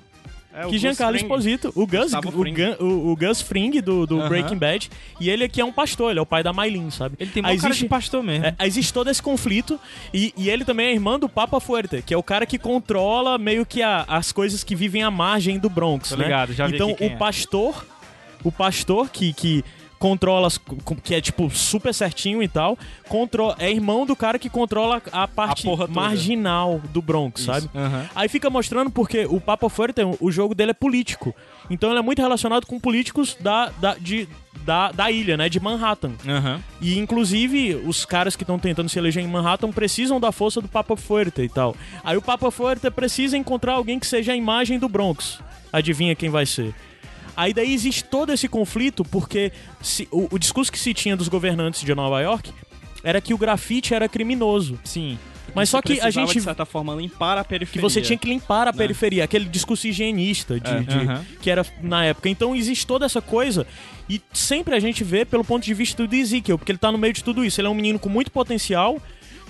É, o que Giancarlo Fring. Esposito, o Gus, o. Gun- o, o Gus Fring do, do Aham. Breaking Bad. E ele aqui é um pastor, ele é o pai da Mylene, sabe? Ele tem uma cara existe- de pastor mesmo. é, existe todo esse conflito e, e ele também é irmão do Papa Fuerte, que é o cara que controla meio que a- as coisas que vivem à margem do Bronx, Tô né? ligado, já vi então aqui quem o é. pastor, o pastor que, que controla, que é tipo super certinho e tal, controla, é irmão do cara que controla a parte toda. marginal do Bronx, sabe? Aham. Aí fica mostrando porque o Papa Fuerte, o jogo dele é político. Então ele é muito relacionado com políticos da, da, de, da, da ilha, né? De Manhattan. Aham. E inclusive os caras que estão tentando se eleger em Manhattan precisam da força do Papa Fuerte e tal. Aí o Papa Fuerte precisa encontrar alguém que seja a imagem do Bronx. Adivinha quem vai ser? Aí daí existe todo esse conflito porque se- o, o discurso que se tinha dos governantes de Nova York era que o grafite era criminoso. Sim. Mas só que a gente de certa forma, limpar a que periferia. você tinha que limpar a periferia, aquele discurso higienista de, É. de- Aham. que era na época. Então existe toda essa coisa e sempre a gente vê pelo ponto de vista do Ezekiel, porque ele tá no meio de tudo isso. Ele é um menino com muito potencial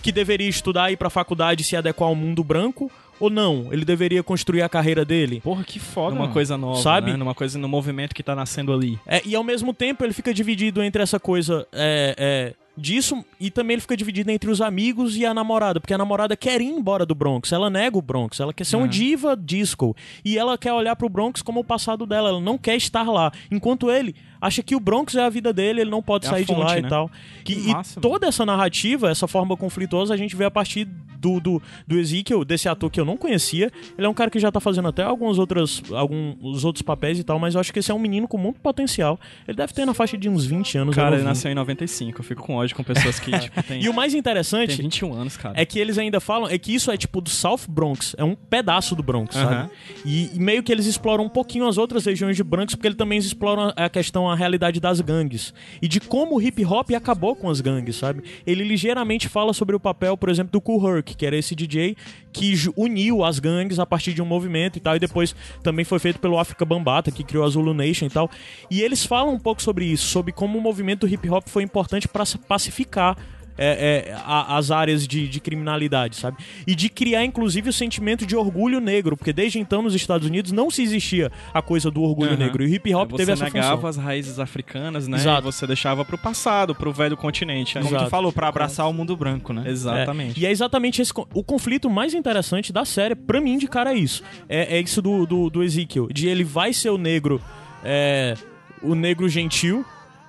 que deveria estudar e ir pra faculdade e se adequar ao mundo branco ou não? Ele deveria construir a carreira dele? Porra, que foda, Numa mano. coisa nova, Sabe? né? Numa coisa, no movimento que tá nascendo ali. É, e ao mesmo tempo ele fica dividido entre essa coisa é, é, disso e também ele fica dividido entre os amigos e a namorada, porque a namorada quer ir embora do Bronx, ela nega o Bronx, ela quer ser uma diva disco e ela quer olhar pro Bronx como o passado dela, ela não quer estar lá, enquanto ele acha que o Bronx é a vida dele, ele não pode É sair de lá fonte, e né? tal. Que e, e toda essa narrativa, essa forma conflituosa, a gente vê a partir do, do, do Ezekiel, desse ator que eu não conhecia. Ele é um cara que já tá fazendo até alguns outros, alguns outros papéis e tal, mas eu acho que esse é um menino com muito potencial. Ele deve ter na faixa de uns 20 anos. Cara, ele nasceu em 95. Eu fico com ódio com pessoas que, *laughs* tipo, tem, E o mais tem interessante 21 anos, cara. é que eles ainda falam é que isso é tipo do South Bronx, é um pedaço do Bronx, sabe? E, e meio que eles exploram um pouquinho as outras regiões de Bronx, porque eles também exploram a questão, a realidade das gangues e de como o hip hop acabou com as gangues, sabe? Ele ligeiramente fala sobre o papel, por exemplo, do Kool Herc, que era esse DJ que uniu as gangues a partir de um movimento e tal, e depois também foi feito pelo África Bambata, que criou a Zulu Nation e tal. E eles falam um pouco sobre isso, sobre como o movimento hip hop foi importante para pacificar é, é, a- as áreas de, de criminalidade, sabe? E de criar, inclusive, o sentimento de orgulho negro, porque desde então nos Estados Unidos não se existia a coisa do orgulho Aham. negro. E o hip hop você teve essa negava função. as raízes africanas, né? Exato. E você deixava pro passado, pro velho continente. Aí- Como tu Exato. falou, pra abraçar o mundo branco, né? Exatamente. É, e é exatamente esse. O conflito mais interessante da série, pra mim, de cara, é isso. É, é isso do, do, do Ezekiel. De ele vai ser o negro. é, o negro gentil.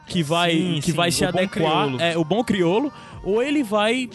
Que vai, Sim, que sim, vai se o bom adequar. crioulo. É, o bom crioulo. Ou ele vai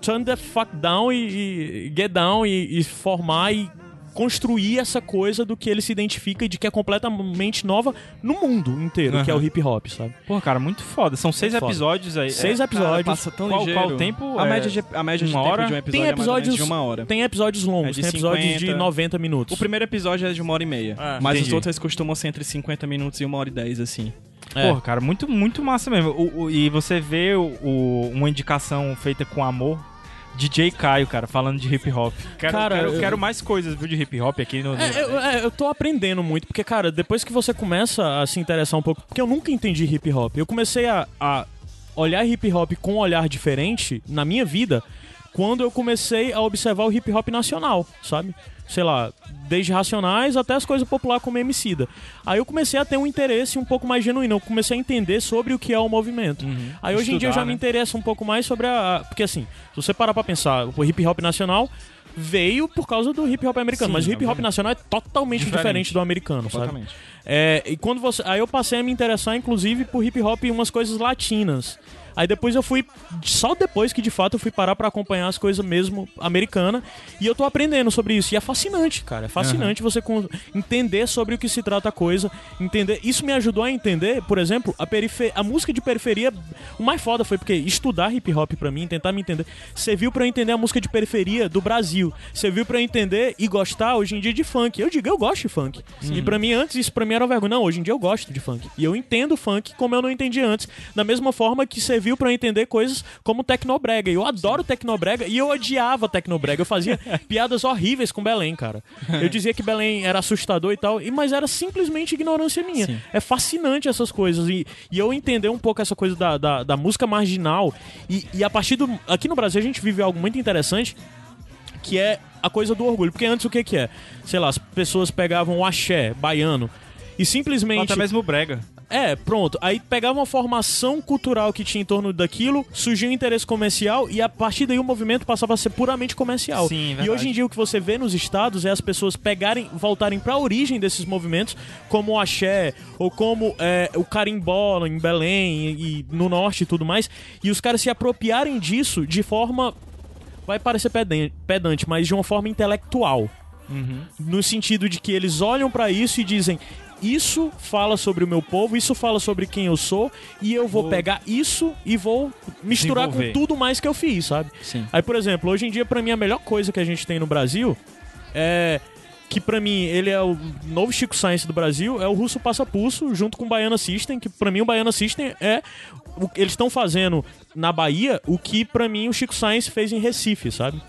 turn the fuck down e, e get down e, e formar e construir essa coisa do que ele se identifica e de que é completamente nova no mundo inteiro, que é o hip hop, sabe? Pô, cara, muito foda. São seis foda. episódios aí. Seis É, episódios. Cara, passa tão Qual- ligeiro. qual o tempo? A É média de, a média de uma tempo hora? de um episódio Tem é mais ou menos episódios de uma hora. Tem episódios longos, É tem episódios 50. de 90 minutos. O primeiro episódio é de uma hora e meia. É, mas os entendi. outros costumam ser entre 50 minutos e uma hora e 10, assim. É. Porra, cara, muito, muito massa mesmo. O- o- e você vê o- o- uma indicação feita com amor. DJ Caio, cara, falando de hip hop. Quero, Cara, quero, eu- quero mais coisas, viu, de hip hop aqui no. no- É, eu, é, eu tô aprendendo muito, porque, cara, depois que você começa a se interessar um pouco, porque eu nunca entendi hip hop, eu comecei a, a olhar hip hop com um olhar diferente na minha vida quando eu comecei a observar o hip hop nacional, sabe? Sei lá, desde Racionais até as coisas populares como Emicida. Aí eu comecei a ter um interesse um pouco mais genuíno, eu comecei a entender sobre o que é o movimento. Aí hoje em dia eu já Estudar, me né? interesso um pouco mais sobre a... Porque assim, se você parar pra pensar, o hip hop nacional veio por causa do hip hop americano, Sim, mas o hip hop obviamente. nacional é totalmente diferente, Diferente. do americano, sabe? É, e quando você, aí eu passei a me interessar inclusive por hip hop e umas coisas latinas. Aí depois eu fui só depois que de fato eu fui parar pra acompanhar as coisas mesmo americana e eu tô aprendendo sobre isso e é fascinante, cara. É fascinante você con- entender sobre o que se trata a coisa, entender. Isso me ajudou a entender, por exemplo, a a música de periferia. O mais foda foi porque estudar hip hop pra mim, tentar me entender, serviu pra eu entender a música de periferia do Brasil. Serviu pra eu entender e gostar hoje em dia de funk. Eu digo, eu gosto de funk. E pra mim antes isso pra mim era uma vergonha. Não, hoje em dia eu gosto de funk. E eu entendo funk como eu não entendi antes. Da mesma forma que serviu pra eu entender coisas como tecnobrega. Eu adoro tecnobrega e eu odiava tecnobrega. Eu fazia *laughs* piadas horríveis com Belém, cara. Eu dizia que Belém era assustador e tal, e- mas era simplesmente ignorância minha. É fascinante essas coisas. E, e eu entender um pouco essa coisa da, da, da música marginal. E, e a partir do. Aqui no Brasil a gente vive algo muito interessante que é a coisa do orgulho. Porque antes o que que é? Sei lá, as pessoas pegavam o axé baiano e simplesmente... Até mesmo Brega. É, pronto. Aí pegava uma formação cultural que tinha em torno daquilo, surgia um interesse comercial e a partir daí o movimento passava a ser puramente comercial. Sim, e verdade. hoje em dia o que você vê nos estados é as pessoas pegarem, voltarem pra origem desses movimentos, como o axé, ou como é, o carimbó em Belém e, e no norte e tudo mais, e os caras se apropriarem disso de forma vai parecer pedante, mas de uma forma intelectual. No sentido de que eles olham pra isso e dizem: Isso fala sobre o meu povo, isso fala sobre quem eu sou, e eu vou, Vou pegar isso e vou misturar com tudo mais que eu fiz, sabe? Sim. Aí, por exemplo, hoje em dia, pra mim, a melhor coisa que a gente tem no Brasil é. Que pra mim ele é o novo Chico Science do Brasil, é o Russo Passa Pulso, junto com o Baiana System, que pra mim o Baiana System é. o- eles estão fazendo na Bahia o que pra mim o Chico Science fez em Recife, sabe?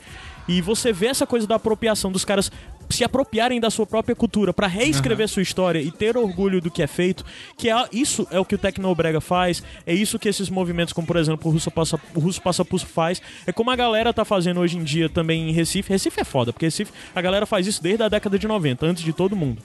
E você vê essa coisa da apropriação dos caras se apropriarem da sua própria cultura pra reescrever sua história e ter orgulho do que é feito, que é isso é o que o Tecnobrega faz, é isso que esses movimentos, como por exemplo o Russo Passa, o Russo Passa Pulso faz, é como a galera tá fazendo hoje em dia também em Recife. Recife é foda, porque Recife a galera faz isso desde a década de 90, antes de todo mundo.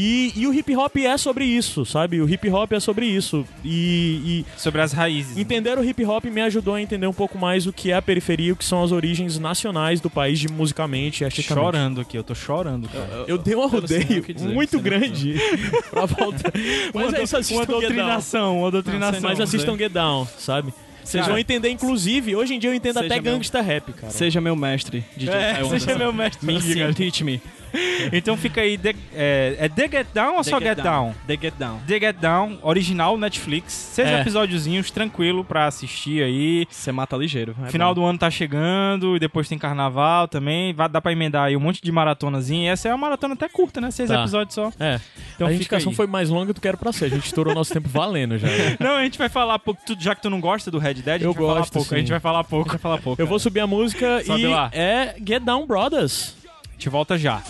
E, e o hip hop é sobre isso, sabe? O hip hop é sobre isso. E, Sobre as raízes. e entender o hip hop me ajudou a entender um pouco mais o que é a periferia, o que são as origens nacionais do país de musicamente e artisticamente. Chorando aqui, eu tô chorando, cara. Eu dei um não sei rodeio dizer, muito grande *laughs* pra voltar. *laughs* Mas é isso, uma assistam Down. doutrinação, uma doutrinação. Mas assistam Get Down, sabe? Vocês vão entender, inclusive, hoje em dia eu entendo até meu- gangsta rap, cara. Seja meu mestre, DJ É, seja meu mestre. Me ensina, teach me. *laughs* Então fica aí, The- é, é The Get Down ou só Get, Down? The Get Down. The Get Down, original Netflix. Seis É. episódiozinhos, tranquilo pra assistir aí. Você mata ligeiro. é Final bom. do ano tá chegando e depois tem carnaval também. Vai dar pra emendar aí um monte de maratonazinha. Essa é uma maratona até curta, né? Seis Tá. episódios só. É. Então a indicação aí. foi mais longa do que era pra ser. A gente estourou nosso tempo valendo já. *laughs* Não, a gente vai falar pouco. tu- já que tu não gosta do Red Dead, Eu gosto, pouco. sim. A gente vai falar pouco. Vai falar pouco. Eu vou subir a música e lá. é Get Down Brothers. Gente volta já.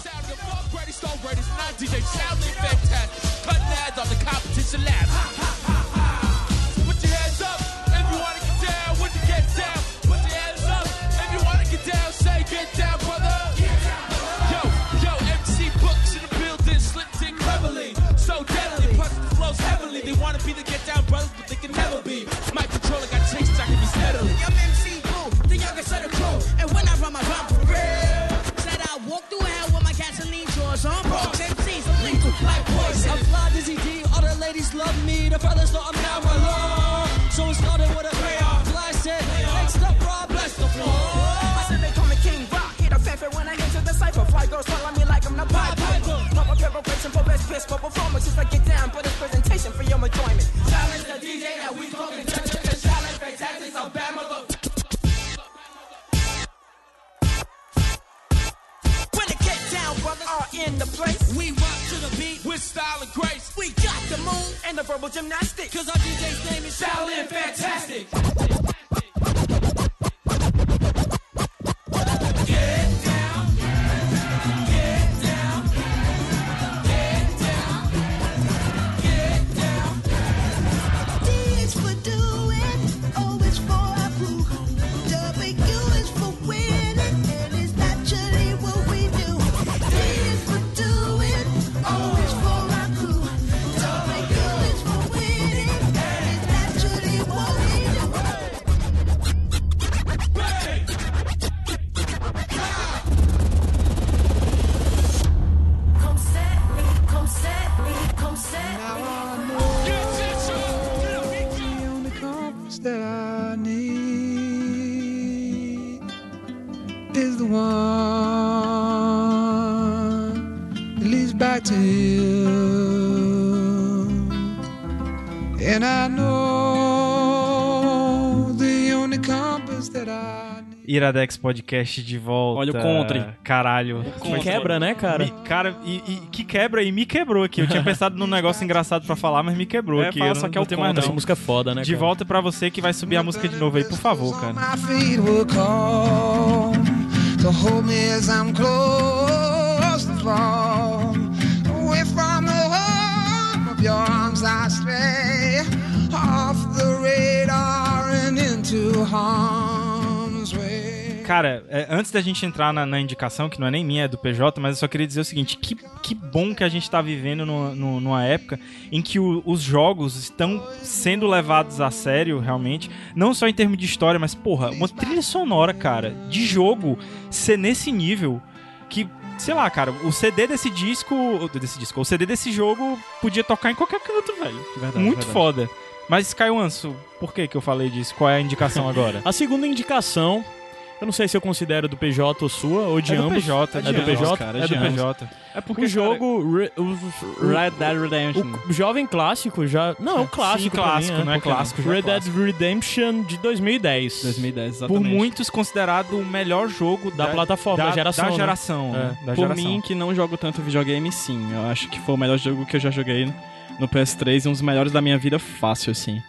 Iradex Podcast de volta. Olha o contre. Caralho. Que quebra, né, cara? Me- cara, e, e- que quebra e me quebrou aqui. Eu tinha pensado num negócio engraçado pra falar, mas me quebrou É, aqui. fala Eu só não que é o mais contra. Essa não. música é foda, né, De cara? volta pra você que vai subir a música de novo aí, por favor, cara. My feet will call to hold me as I'm close to fall. Away from the home of your arms I stray, off the radar and into harm's way. Cara, é, antes da gente entrar na, na indicação, que não é nem minha, é do PJ, mas eu só queria dizer o seguinte: que, que bom que a gente tá vivendo numa, numa- numa época em que o- os jogos estão sendo levados a sério, realmente. Não só em termos de história, mas, porra, uma trilha sonora, cara, de jogo ser nesse nível que. Sei lá, cara, o CD desse disco. Desse disco, o CD desse jogo podia tocar em qualquer canto, velho. Verdade, Muito verdade. foda. Mas, Caio Anso, por que que eu falei disso? Qual é a indicação agora? *laughs* A segunda indicação, eu não sei se eu considero do PJ ou sua, ou de é do ambos. PJ, É do de ambos, PJ? cara, é é do ambos. PJ. É porque O jogo... re- o- o- Red Dead Redemption. O jovem clássico já. Não, é o clássico. Sim, clássico, mim, não é clássico, já é Red Dead Redemption de 2010. 2010, Por exatamente. muitos considerado o melhor jogo Da plataforma, da geração, Da né? geração, né? Da Por geração. mim, que não jogo tanto videogame, sim. Eu acho que foi o melhor jogo que eu já joguei no PS3 e um dos melhores da minha vida, fácil, assim.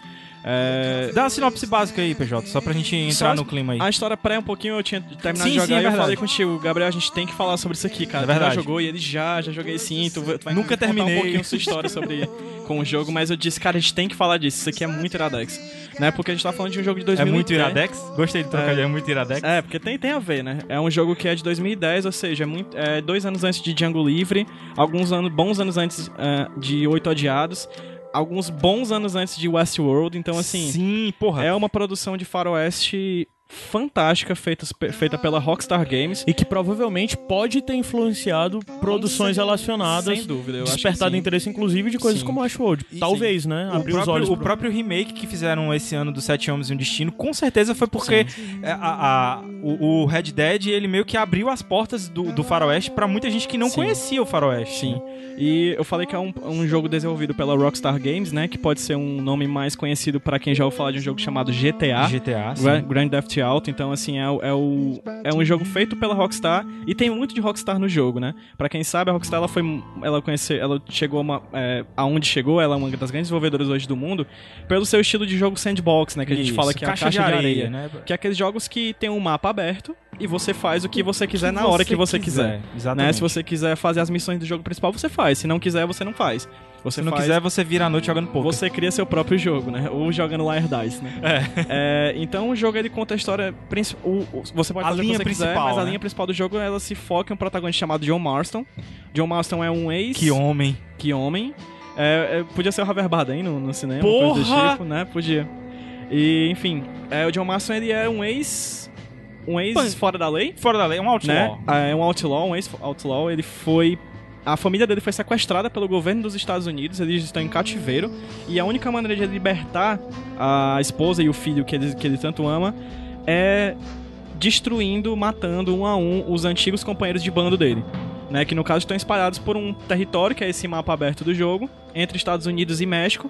É, Dá uma sinopse básica aí, PJ, só pra gente entrar Só no clima aí. A história pré um pouquinho, eu tinha terminado Sim, de jogar sim, é e eu falei contigo, Gabriel, a gente tem que falar sobre isso aqui, cara. É Tu verdade. já jogou e ele já, já joguei sim, tu, tu vai Nunca terminei. um pouquinho sua história sobre *laughs* com o jogo, mas eu disse, cara, a gente tem que falar disso. Isso aqui é muito iradex. Né? Porque a gente tá falando de um jogo de É 2010. muito iradex? Gostei de trocar, é, é muito iradex. É, porque tem, tem a ver, né? É um jogo que é de 2010, ou seja, é, muito, é dois anos antes de Django Livre, alguns anos, bons anos antes é, de Oito Odiados, alguns bons anos antes de Westworld, então assim... Sim, porra. É uma produção de faroeste fantástica feita, feita pela Rockstar Games. E que provavelmente pode ter influenciado produções relacionadas. Sem dúvida, eu Despertado sim. interesse, inclusive, de coisas Sim. como Ashworld. Talvez, né? O Abrir os próprio, olhos. o pro- próprio remake que fizeram esse ano do Sete Homens e um Destino, com certeza foi porque é, a, a- o, o Red Dead, ele meio que abriu as portas do, do Faroeste pra muita gente que não Sim. conhecia o Faroeste. Sim. E eu falei que é um, um jogo desenvolvido pela Rockstar Games, né? Que pode ser um nome mais conhecido pra quem já ouviu falar de um jogo chamado GTA. GTA, sim. Gra- Grand Theft Auto, então assim, é, é, o, é um jogo feito pela Rockstar e tem muito de Rockstar no jogo, né? Pra quem sabe, a Rockstar ela foi ela conheceu, ela chegou uma, é, aonde chegou, ela é uma das grandes desenvolvedoras hoje do mundo, pelo seu estilo de jogo sandbox, né, que a gente Isso, fala que é a caixa de areia, né? que é aqueles jogos que tem um mapa aberto e você faz o que você quiser na hora que você quiser. Exatamente. Né? Se você quiser fazer as missões do jogo principal, você faz. Se não quiser, você não faz. Você Se não faz- quiser, você vira a noite jogando pouco. você cria seu próprio jogo, né? Ou jogando Liar Dice, né? É, então o jogo ele conta a história principal. Você pode A fazer linha o que você quiser, mas a né? linha principal do jogo ela se foca em um protagonista chamado John Marston. John Marston é um ex. Que homem. Que homem. É, é, podia ser o Javier Bardem no, no cinema, coisa do Porra! tipo, né? Podia. E, enfim, é, o John Marston ele é um ex. Um ex fora da lei Fora da lei, é um outlaw. né? É um outlaw, um ex-outlaw. Ele foi. A família dele foi sequestrada pelo governo dos Estados Unidos, eles estão em cativeiro, e a única maneira de libertar a esposa e o filho que ele, que ele tanto ama é destruindo, matando um a um os antigos companheiros de bando dele. Né, que no caso estão espalhados por um território, que é esse mapa aberto do jogo, entre Estados Unidos e México.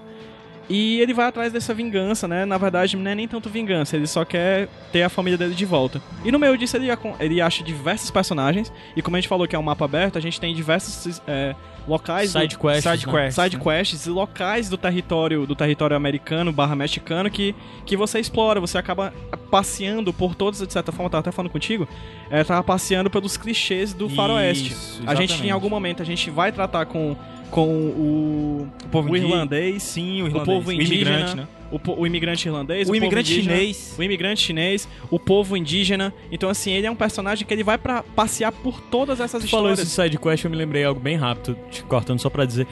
E ele vai atrás dessa vingança, né? Na verdade, não é nem tanto vingança, ele só quer ter a família dele de volta. E no meio disso, ele, ele acha diversos personagens. E como a gente falou que é um mapa aberto, a gente tem diversos é, locais. do- Side quests. Side né? quest. side quests e locais do território do território americano barra mexicano que, que você explora, você acaba passeando por todos, de certa forma, eu tava até falando contigo, é, tava passeando pelos clichês do faroeste. Isso, A gente, em algum momento, a gente vai tratar com, com o, O povo o irlandês, Sim, o o irlandês. povo indígena, imigrante, né? o, po- o imigrante irlandês, O povo imigrante indígena, chinês. o imigrante chinês, o povo indígena. Então, assim, ele é um personagem que ele vai pra passear por todas essas Tu falou histórias. isso de side quest, eu me lembrei algo bem rápido, te cortando só pra dizer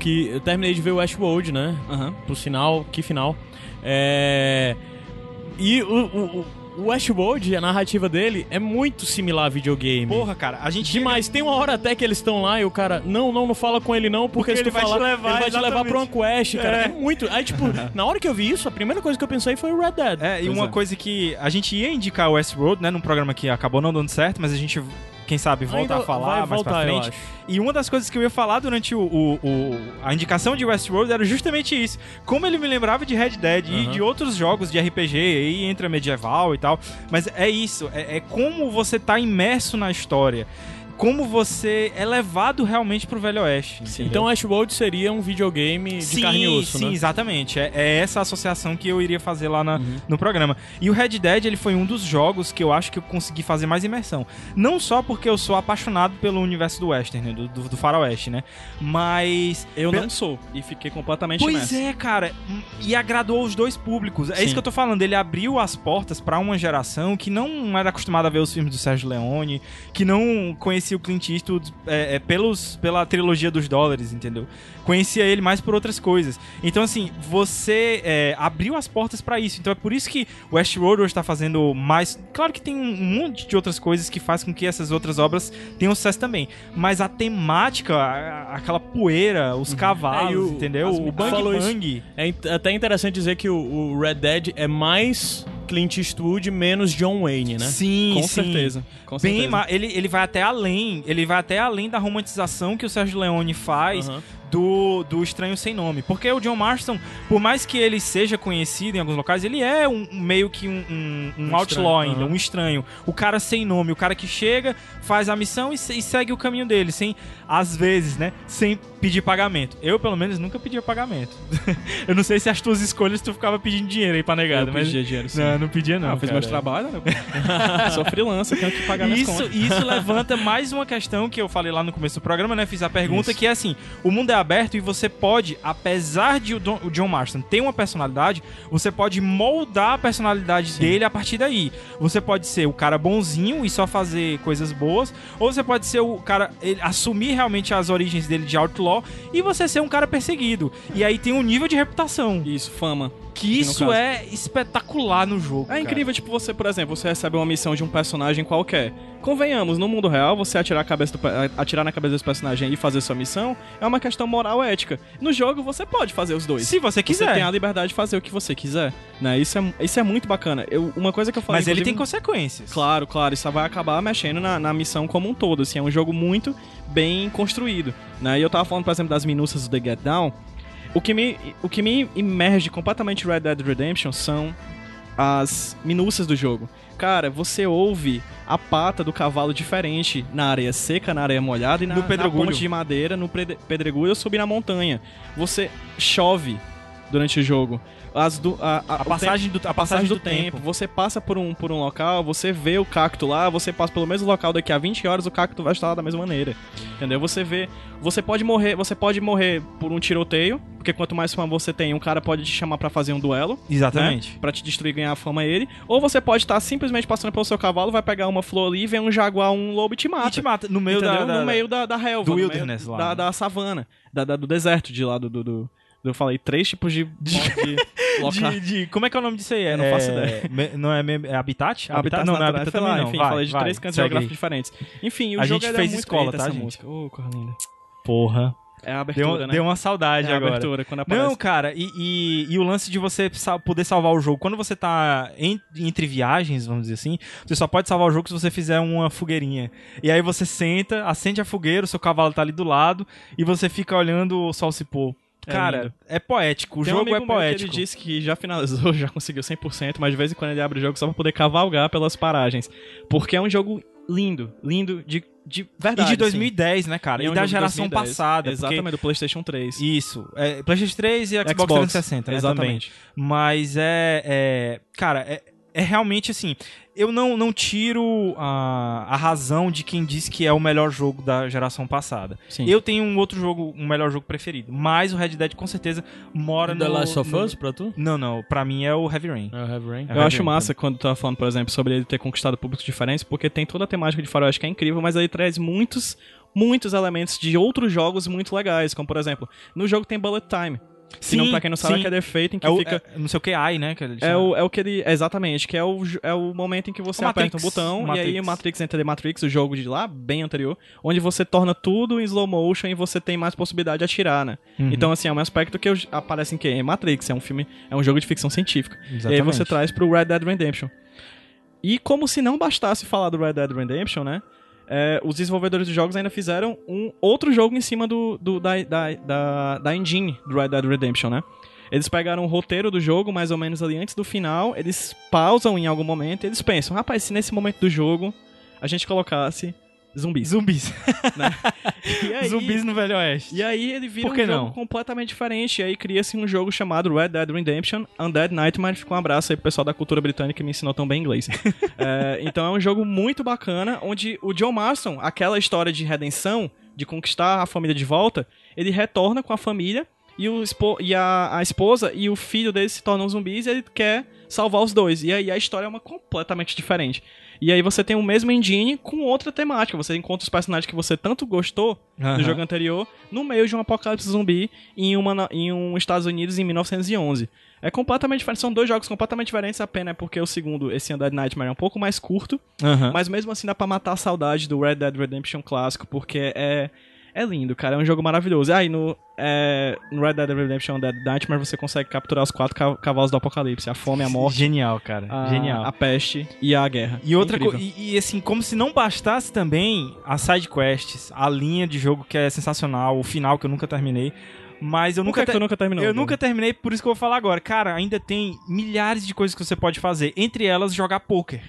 que eu terminei de ver o Westworld, né? Aham. Pro final, que final. É... E o, o, Westworld, a narrativa dele, é muito similar a videogame. Porra, cara, a gente... Demais. Tem uma hora até que eles estão lá e o cara, não, não, não fala com ele não, porque, Porque se tu ele vai te falar, levar, ele vai te levar pra uma exatamente. quest, cara. É. É. muito. Aí, tipo, *laughs* na hora que eu vi isso, a primeira coisa que eu pensei foi o Red Dead. É, e Pois uma é. coisa que a gente ia indicar o Westworld, né, num programa que acabou não dando certo, mas a gente, quem sabe, volta Ainda a falar mais voltar, pra frente. E uma das coisas que eu ia falar durante o, o- o- a indicação de Westworld era justamente isso. Como ele me lembrava de Red Dead e Aham. de outros jogos de RPG, aí entra medieval e tal. Mas é isso, é, é como você tá imerso na história. Como você é levado realmente pro Velho Oeste. Sim. Então Westworld seria um videogame de sim, carne e osso, sim, né? exatamente. É, é essa associação que eu iria fazer lá na- Uhum. no programa. E o Red Dead, ele foi um dos jogos que eu acho que eu consegui fazer mais imersão. Não só porque eu sou apaixonado pelo universo do western, né, do, do, do faroeste, né? Mas... Eu não sou. E fiquei completamente Pois é, cara. E agradou os dois públicos. É Sim. isso que eu tô falando. Ele abriu as portas pra uma geração que não era acostumada a ver os filmes do Sérgio Leone, que não conhecia o Clint Eastwood é, é, pelos, pela trilogia dos dólares, entendeu? Conhecia ele mais por outras coisas. Então, assim, você é, abriu as portas pra isso. Então é por isso que Westworld hoje tá fazendo mais. Claro que tem um monte de outras coisas que faz com que essas outras obras tenham sucesso também. Mas a temática, a- aquela poeira, os cavalos, É, o- entendeu? O Bang isso. Bang. É até interessante dizer que o, o Red Dead é mais Clint Eastwood, menos John Wayne, né? Sim, Com sim. certeza. Com Bem, certeza. ele, ele vai até além, ele vai até além da romantização que o Sérgio Leone faz Aham. do, do Estranho Sem Nome. Porque o John Marston, por mais que ele seja conhecido em alguns locais, ele é um, meio que um, um, um Um outlaw estranho, ainda, aham. um estranho. O cara sem nome, o cara que chega, faz a missão e, e segue o caminho dele, sem, às vezes, né, sem pedir pagamento. Eu, pelo menos, nunca pedia pagamento. *laughs* eu não sei se as tuas escolhas tu ficava pedindo dinheiro aí pra negada, Eu mas... pedia dinheiro, sim. Não, não pedia não, Ah, fiz cara. meus trabalhos, né? *laughs* Sou freelancer, tenho que pagar minhas Isso, contas. isso levanta mais uma questão que eu falei lá no começo do programa, né? Fiz a pergunta Isso. que é assim: o mundo é aberto e você pode, apesar de o, Don- o John Marston ter uma personalidade, você pode moldar a personalidade dele a partir daí. Você pode ser o cara bonzinho e só fazer coisas boas, ou você pode ser o cara ele, assumir realmente as origens dele de outlaw e você ser um cara perseguido. E aí tem um nível de reputação. Isso, fama. Que isso caso. é espetacular no jogo. É cara. incrível, tipo, você, por exemplo, você recebe uma missão de um personagem qualquer. Convenhamos, no mundo real, você atirar, a cabeça do pe- atirar na cabeça desse personagem e fazer sua missão é uma questão moral ética. No jogo, você pode fazer os dois. Se você quiser. Você tem a liberdade de fazer o que você quiser, né? Isso é, isso é muito bacana. Eu, uma coisa que eu falei... Mas ele tem consequências. Claro, claro, isso vai acabar mexendo na, na missão como um todo, assim, é um jogo muito bem construído, né? E eu tava falando, por exemplo, das minúcias do The Get Down, o que me, o que me imerge completamente Red Dead Redemption são as minúcias do jogo. Cara, você ouve a pata do cavalo diferente na areia seca, na areia molhada e na, No na pedregulho. ponte de madeira, no pedregulho ou subir na montanha. Você chove durante o jogo. As do, a, a- A passagem do, a passagem do tempo. Você passa por um, por um local, você vê o cacto lá, você passa pelo mesmo local daqui a 20 horas, o cacto vai estar lá da mesma maneira. Entendeu? Você vê. Você pode morrer, você pode morrer por um tiroteio, porque quanto mais fama você tem, um cara pode te chamar pra fazer um duelo. Exatamente. Né? Pra te destruir e ganhar a fama ele. Ou você pode estar simplesmente passando pelo seu cavalo, vai pegar uma flor ali, vem um jaguar, um lobo e te mata. E te mata no meio da, Entendeu? da- no meio da, da relva. do no meio wilderness lá, Da, né? da savana. Da, da- do deserto de lá, do... do, do- eu falei três tipos de, de, de, *laughs* de- como é que é o nome disso aí? Eu não É- faço ideia. me- não é, me- é habitat? Habitat não, não é habitat sei lá, também não. Enfim, Vai, falei de vai, três cantos geográficos diferentes. Enfim, o A jogo gente fez é muito escola, tá, gente? música. Ô, coisa linda. Porra. É a Deu, abertura, né? deu uma saudade é a agora. abertura, quando aparece. Não, cara, e, e- e o lance de você sal- poder salvar o jogo. Quando você tá em- entre viagens, vamos dizer assim, você só pode salvar o jogo se você fizer uma fogueirinha. E aí você senta, acende a fogueira, o seu cavalo tá ali do lado, e você fica olhando o sol se pôr. É Cara, lindo. é poético. O Tem um jogo é meu que poético. Ele disse que já finalizou, *laughs* já conseguiu 100%, mas de vez em quando ele abre o jogo só pra poder cavalgar pelas paragens. Porque é um jogo lindo, lindo de, de E verdade. de assim. 2010, né, cara? E E, é um da de geração 2010. passada. porque- Exatamente, do PlayStation 3. Isso. É, PlayStation 3 e Xbox, Xbox, 360, né? exatamente. Mas é, é- Cara, é, é realmente assim. Eu não, não tiro a, a razão de quem diz que é o melhor jogo da geração passada. Sim. Eu tenho um outro jogo, um melhor jogo preferido. Mas o Red Dead com certeza mora The no. Last of no- Us pra tu? Não, não. Pra mim é o Heavy Rain. É o Heavy Rain. É. Eu acho Heavy massa quando tu tá falando, por exemplo, sobre ele ter conquistado públicos diferentes, porque tem toda a temática de faroeste que é incrível, mas ele traz muitos, muitos elementos de outros jogos muito legais, como por exemplo, no jogo tem Bullet Time. Sim, pra quem não sabe, sim. é aquele efeito em que É o, fica... é, não sei o que, AI, né? Que É chama. o, é o que ele. Exatamente, que é o, é o momento em que você O aperta um Matrix. botão O e aí Matrix. o Matrix entra The Matrix, o jogo de lá, bem anterior, onde você torna tudo em slow motion e você tem mais possibilidade de atirar, né? Uhum. Então, assim, é um aspecto que eu- aparece em quem? Em Matrix, é um filme, é um jogo de ficção científica. E aí Exatamente. você traz pro Red Dead Redemption. E como se não bastasse falar do Red Dead Redemption, né? É, os desenvolvedores de jogos ainda fizeram um outro jogo em cima do, do- da, da, da, da engine do Red Dead Redemption, né? Eles pegaram o roteiro do jogo, mais ou menos ali antes do final, eles pausam em algum momento e eles pensam, rapaz, se nesse momento do jogo a gente colocasse zumbis. Zumbis. *laughs* E aí- Zumbis no Velho Oeste. E aí ele vira um jogo não? completamente diferente. E aí cria-se um jogo chamado Red Dead Redemption Undead Nightmare. Fica um abraço aí pro pessoal da cultura britânica que me ensinou tão bem inglês. *laughs* É, então é um jogo muito bacana, onde o John Marston, aquela história de redenção, de conquistar a família de volta, ele retorna com a família e, o e a, a esposa e o filho dele se tornam zumbis e ele quer salvar os dois. E aí a história é uma completamente diferente. E aí você tem o mesmo engine com outra temática. Você encontra os personagens que você tanto gostou Aham. do jogo anterior no meio de um apocalipse zumbi em, uma, em um Estados Unidos em 1911. É completamente diferente. São dois jogos completamente diferentes. A pena é porque o segundo, esse Undead Nightmare, é um pouco mais curto. Aham. Mas mesmo assim dá pra matar a saudade do Red Dead Redemption clássico, porque é, é lindo, cara. É um jogo maravilhoso. Ah, e no, é, no Red Dead Redemption Dead Nightmare você consegue capturar os quatro ca- cavalos do apocalipse: a fome, a morte, Genial, cara. a, Genial. a peste e a guerra. E outra coisa, e, e, assim, como se não bastasse também as side quests, a linha de jogo que é sensacional, o final que eu nunca terminei. Mas eu Por nunca que, que nunca terminou? Eu nunca terminei, por isso que eu vou falar agora. Cara, ainda tem milhares de coisas que você pode fazer. Entre elas, jogar poker.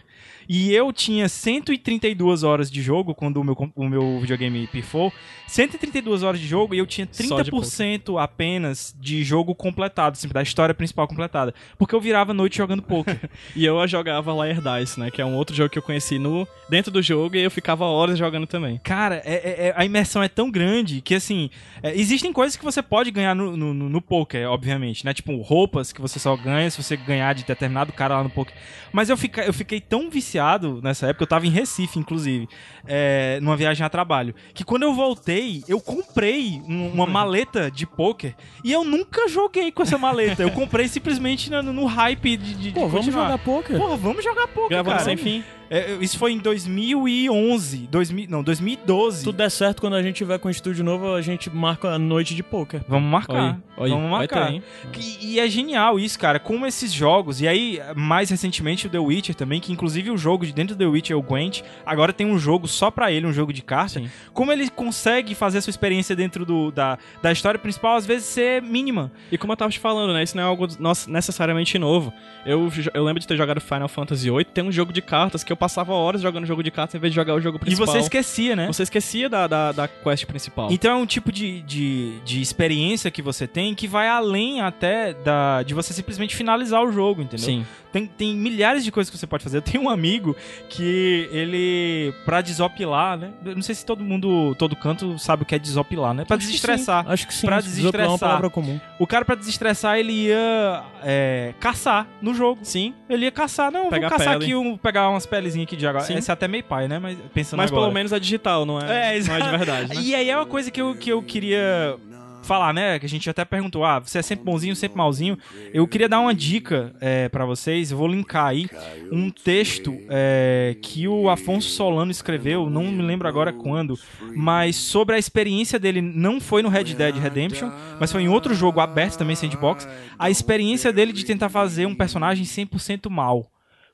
E eu tinha 132 horas de jogo quando o meu, o meu videogame pifou. 132 horas de jogo e eu tinha Só de 30% apenas de jogo completado, assim, da história principal completada. Porque eu virava noite jogando poker. *laughs* E eu jogava Layer Dice, né? Que é um outro jogo que eu conheci no, dentro do jogo e eu ficava horas jogando também. Cara, é- é- é- a imersão é tão grande que, assim, é, existem coisas que você pode ganhar no, no, no- no poker, obviamente, né? Tipo, roupas que você só ganha se você ganhar de determinado cara lá no poker. Mas eu, fica, eu fiquei tão viciado nessa época, eu tava em Recife, inclusive, é, numa viagem a trabalho, que quando eu voltei, eu comprei um- uma maleta de poker e eu nunca joguei com essa maleta. Eu comprei simplesmente no, no hype de, de, de Pô, vamos continuar. jogar poker? Porra, vamos jogar poker, Gravando cara. sem fim. É, isso foi em 2011, 2000, não, 2012. Se tudo der certo, quando a gente tiver com o estúdio novo, a gente marca a noite de poker. Vamos marcar. Oi, oi, Vamos marcar. ter? E, e é genial isso, cara. Como esses jogos. E aí, mais recentemente, o The Witcher também, que inclusive o jogo de dentro do The Witcher, o Gwent, agora tem um jogo só pra ele, um jogo de carta. Sim. Como ele consegue fazer a sua experiência dentro do, da, da história principal, às vezes ser mínima. E como eu tava te falando, né? Isso não é algo nossa, necessariamente novo. Eu, eu lembro de ter jogado Final Fantasy VIII, tem um jogo de cartas que eu passava horas jogando jogo de cartas em vez de jogar o jogo E principal. você esquecia, né? Você esquecia da, da, da quest principal. Então é um tipo de, de, de experiência que você tem que vai além até da, de você simplesmente finalizar o jogo, entendeu? Sim. Tem, tem milhares de coisas que você pode fazer. Eu tenho um amigo que ele, pra desopilar, né? Eu não sei se todo mundo, todo canto sabe o que é desopilar, né? Pra Acho que desestressar. sim. Acho que sim. Pra Desopilar É uma desestressar. palavra comum. O cara, pra desestressar, ele ia é, caçar no jogo. Sim. Ele ia caçar. Não, Pegar vou caçar aqui, um, pegar umas pelezinhas aqui de água. Sim. Esse é até meio pai, né? Mas pensando Mas agora. pelo menos é digital, não é, É, não é de verdade. Né? *laughs* E aí é uma coisa que eu, que eu queria falar, né? Que a gente até perguntou, ah, você é sempre bonzinho, sempre malzinho. Eu queria dar uma dica é, para vocês, eu vou linkar aí um texto é, que o Afonso Solano escreveu, não me lembro agora quando, mas sobre a experiência dele, não foi no Red Dead Redemption, mas foi em outro jogo aberto também, sandbox, a experiência dele de tentar fazer um personagem 100% mal.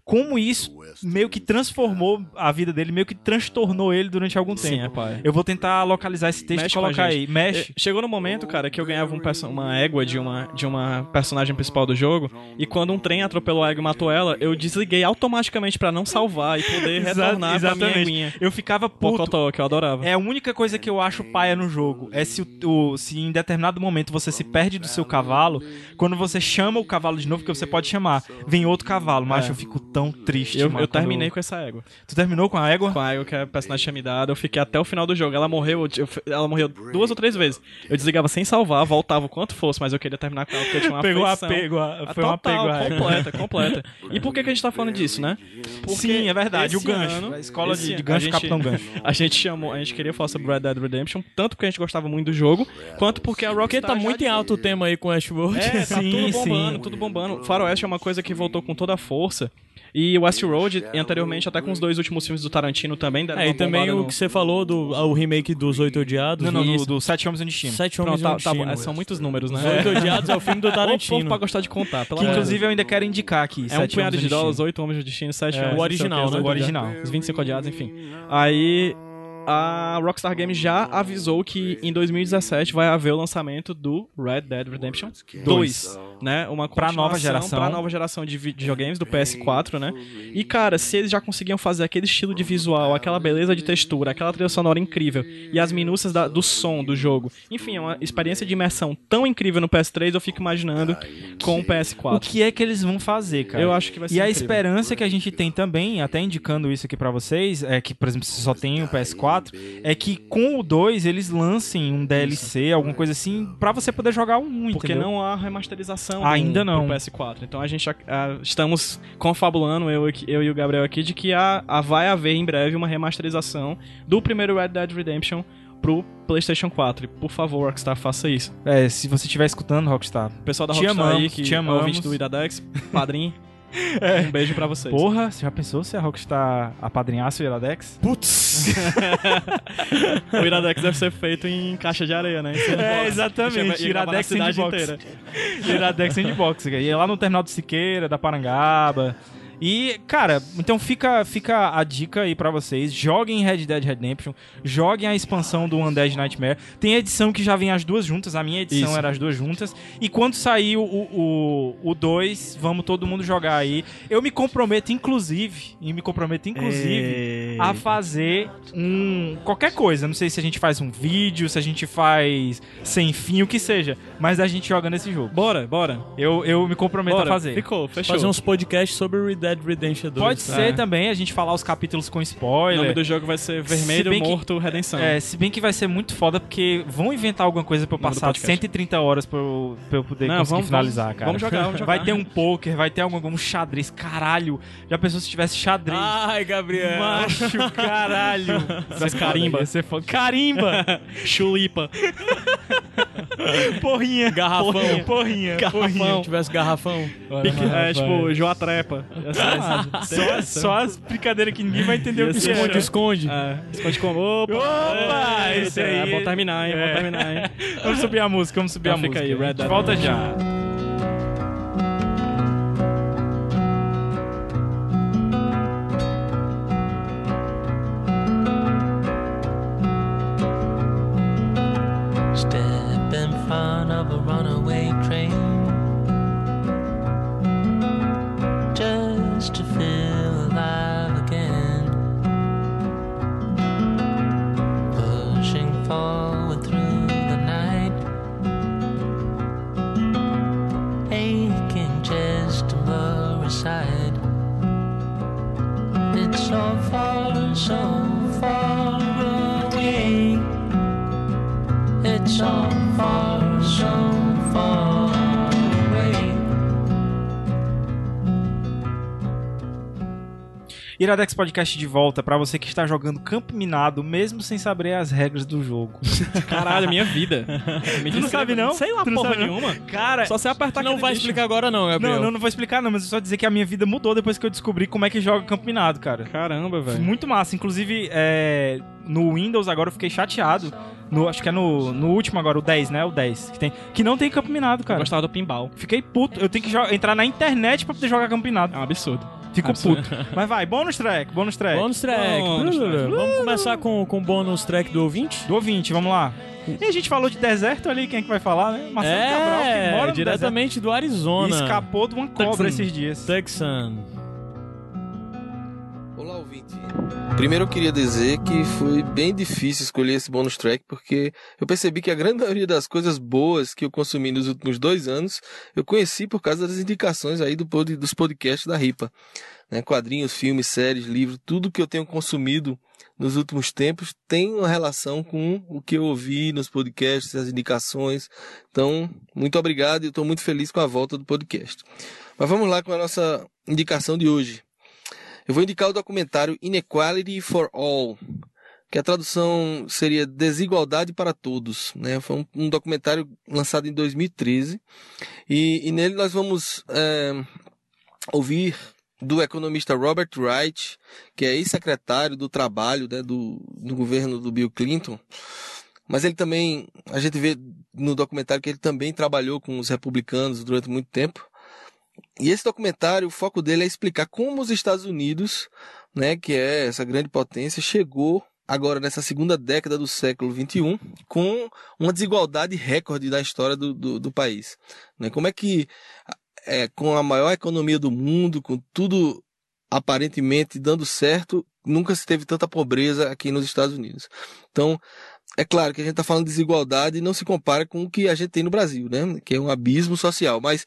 Como isso meio que transformou a vida dele, meio que transtornou ele durante algum Sim, tempo. é pai. Eu vou tentar localizar esse texto Mexe e colocar aí. Mexe. Eh, Chegou no momento, cara, que eu ganhava um uma égua de uma, de uma personagem principal do jogo, e quando um trem atropelou a égua e matou ela, eu desliguei automaticamente pra não salvar e poder *laughs* retornar pra minha. Eu ficava puto. Pocotó, que eu adorava. É a única coisa que eu acho paia no jogo. É se, o, o- se em determinado momento você se perde do seu cavalo, quando você chama o cavalo de novo, que você pode chamar, vem outro cavalo. Mas É. eu fico tão triste, Eu, mano, eu quando- terminei com essa égua. Tu terminou com a égua? Com a égua que a personagem tinha me dado, eu fiquei até o final do jogo. Ela morreu, eu- ela morreu duas ou três vezes. Eu desligava sem salvar, voltava o quanto fosse, mas eu queria terminar com ela porque eu tinha uma Pegou afeição. apego, a- Ah, foi um total, apego à égua. completa, completa. *laughs* E por que, que a gente tá falando disso, né? Porque Sim, é verdade, o gancho. ano- A escola de- de gancho, a gente- Capitão Gancho. *laughs* A gente chamou, a gente queria falar sobre Red Dead Redemption, tanto porque a gente gostava muito do jogo, quanto porque a Porque Rockstar tá muito em alto o tema aí com Westworld. é, tá *laughs* Sim, tudo bombando, sim. tudo bombando. Faroeste é uma coisa que voltou com toda a força. E Westworld, e anteriormente até com os dois últimos filmes do Tarantino também É, e também o no- que você falou do o remake dos Oito Odiados. Não, não, do, do Sete Homens e um Destino. Sete Homens Pronto, e um tá, tá são muitos números, né? Os Oito Odiados é o filme do *laughs* O povo Tarantino. pra gostar de contar, Que inclusive eu ainda quero indicar aqui. É um punhado e de dólares, oito homens de destino, sete É, homens. o original, né? O original. odiados, Os 25 odiados, enfim. Aí a Rockstar Games já avisou que em 2017 vai haver o lançamento do Red Dead Redemption 2, né? Uma Pra nova geração. Pra nova geração de vi- videogames do PS4, né? E cara, se eles já conseguiam fazer aquele estilo de visual, aquela beleza de textura, aquela trilha sonora incrível e as minúcias da- do som do jogo, enfim, é uma experiência de imersão tão incrível no PS3, eu fico imaginando com o PS4. O que é que eles vão fazer, cara? Eu acho que vai ser E a incrível. esperança que a gente tem também, até indicando isso aqui pra vocês, é que, por exemplo, se só tem o PS4, é que com o 2 eles lancem um DLC, alguma coisa assim, pra você poder jogar o 1, Porque entendeu? não há remasterização Ainda do, não. do PS4. Então a gente ah, estamos confabulando, eu, eu e o Gabriel aqui, de que a, a vai haver em breve uma remasterização do primeiro Red Dead Redemption pro PlayStation 4. E, por favor, Rockstar, faça isso. É, se você estiver escutando, Rockstar. O pessoal da Te Rockstar aí, amamos, que te é amamos. ouvinte do Iradex, padrinho, *laughs* um beijo pra vocês. Porra, você já pensou se a Rockstar apadrinhasse o Iradex? Putz! *laughs* o Iradex deve ser feito em caixa de areia, né? Sandbox. É, exatamente. Gravar na Iradex Sandbox. inteira. Iradex Sandbox. Ia lá no terminal do Siqueira, da Parangaba. E, cara, então fica, fica a dica aí pra vocês. Joguem Red Dead Redemption, joguem a expansão do Undead Nightmare. Tem edição que já vem as duas juntas, a minha edição Isso. era as duas juntas. E quando sair o 2, o, o dois, vamos todo mundo jogar aí. Eu me comprometo, inclusive, e me comprometo, inclusive, Ei. a fazer um. qualquer coisa. Não sei se a gente faz um vídeo, se a gente faz sem fim, o que seja. Mas a gente joga nesse jogo. Bora, bora. Eu, eu me comprometo Bora. a fazer. Ficou, fechou. Fazer uns podcasts sobre Red Dead Redemption 2. Pode É. ser também a gente falar os capítulos com O spoiler. nome do jogo vai ser Se Vermelho, que- Morto, Redenção. É, se bem que vai ser muito foda, porque vão inventar alguma coisa pra eu passar podcast. 130 horas pra eu, pra eu poder Não, conseguir vamos- finalizar, vamos- cara. vamos jogar, vamos jogar. Vai ter um poker, vai ter algum, algum xadrez. Caralho, já pensou se tivesse xadrez? Ai, Gabriel. Macho, caralho. Ser carimba. Ser foda. Carimba. *laughs* Chulipa. *laughs* Porrinha. Garrafão. Porrinha. Porrinha. Garrafão. Se tivesse garrafão. Pique- é, tipo, Joa Trepa. Ser massa. Só, as- só as brincadeiras que ninguém vai entender o que é. ser- né? Esconde, esconde. É, esconde como. Opa! Opa, esse aí. É, bom terminar, hein? É. Bom terminar, hein? *laughs* Vamos subir a música, vamos subir Então a fica música. aí, Red Dead Volta já. Iradex Podcast de volta pra você que está jogando Campo Minado, mesmo sem saber as regras do jogo. *laughs* Caralho, minha vida. Me Tu não sabe, não? Sei lá, Tu porra nenhuma. Cara, Só você apertar Não vai bicho. explicar agora não, Gabriel. não, não, não vou explicar não, mas é só dizer que a minha vida mudou depois que eu descobri como é que joga Campo Minado, cara. Caramba, velho. Muito massa. Inclusive, é, no Windows agora eu fiquei chateado. No, acho que é no, no último agora, o 10, né? O 10. Que, tem, que não tem Campo Minado, Eu cara. gostava do pinball. Fiquei puto. Eu tenho que entrar na internet pra poder jogar Campo Minado. É um absurdo. Fico puto. Mas vai, bônus track, bônus track. Bônus track. Bônus track. Vamos começar com com o bônus track do ouvinte? Do ouvinte, vamos lá. E a gente falou de deserto ali, quem é que vai falar, né? Marcelo Cabral, que É, mora no diretamente do. Arizona. E escapou de uma cobra Texan. esses dias. Texan. Primeiro eu queria dizer que foi bem difícil escolher esse bônus track, porque eu percebi que a grande *laughs* maioria das coisas boas que eu consumi nos últimos dois anos, eu conheci por causa das indicações aí do, pod- dos podcasts da RIPA. Né? Quadrinhos, filmes, séries, livros, tudo que eu tenho consumido nos últimos tempos tem uma relação com o que eu ouvi nos podcasts, as indicações. Então, muito obrigado e eu estou muito feliz com a volta do podcast. Mas vamos lá com a nossa indicação de hoje. Eu vou indicar o documentário Inequality for All, que a tradução seria Desigualdade para Todos. Né? Foi um, um documentário lançado em 2013 e, e nele nós vamos é, ouvir do economista Robert Wright, que é ex-secretário do trabalho né, do, do governo do Bill Clinton. Mas ele também, a gente vê no documentário que ele também trabalhou com os republicanos durante muito tempo. E esse documentário, o foco dele é explicar como os Estados Unidos, né, que é essa grande potência, chegou agora nessa segunda década do século XXI com uma desigualdade recorde da história do, do, do país. Né? Como é que, é, com a maior economia do mundo, com tudo aparentemente dando certo, nunca se teve tanta pobreza aqui nos Estados Unidos. Então, é claro que a gente está falando de desigualdade e não se compara com o que a gente tem no Brasil, né? Que é um abismo social. Mas,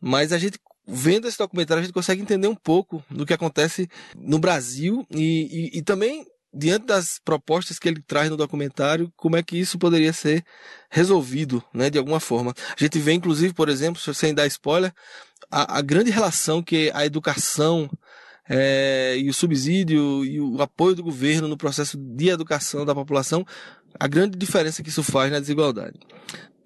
mas a gente, vendo esse documentário, a gente consegue entender um pouco do que acontece no Brasil e, e, e também, diante das propostas que ele traz no documentário, como é que isso poderia ser resolvido, né? De alguma forma. A gente vê, inclusive, por exemplo, sem dar spoiler, a, a grande relação que a educação é, e o subsídio e o apoio do governo no processo de educação da população, a grande diferença que isso faz na desigualdade.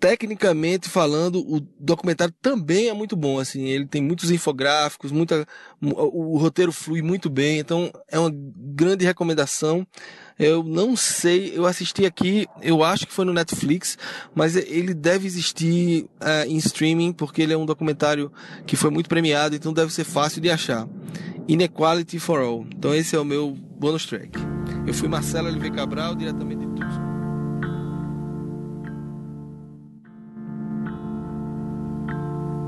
Tecnicamente falando, o documentário também é muito bom, assim, ele tem muitos infográficos, muita, o, o roteiro flui muito bem, então é uma grande recomendação. Eu não sei, eu assisti aqui, eu acho que foi no Netflix, mas ele deve existir eh, em streaming, porque ele é um documentário que foi muito premiado, então deve ser fácil de achar. Inequality for All. Então esse é o meu bonus track. Eu fui Marcelo LV Cabral, diretamente de Tucson.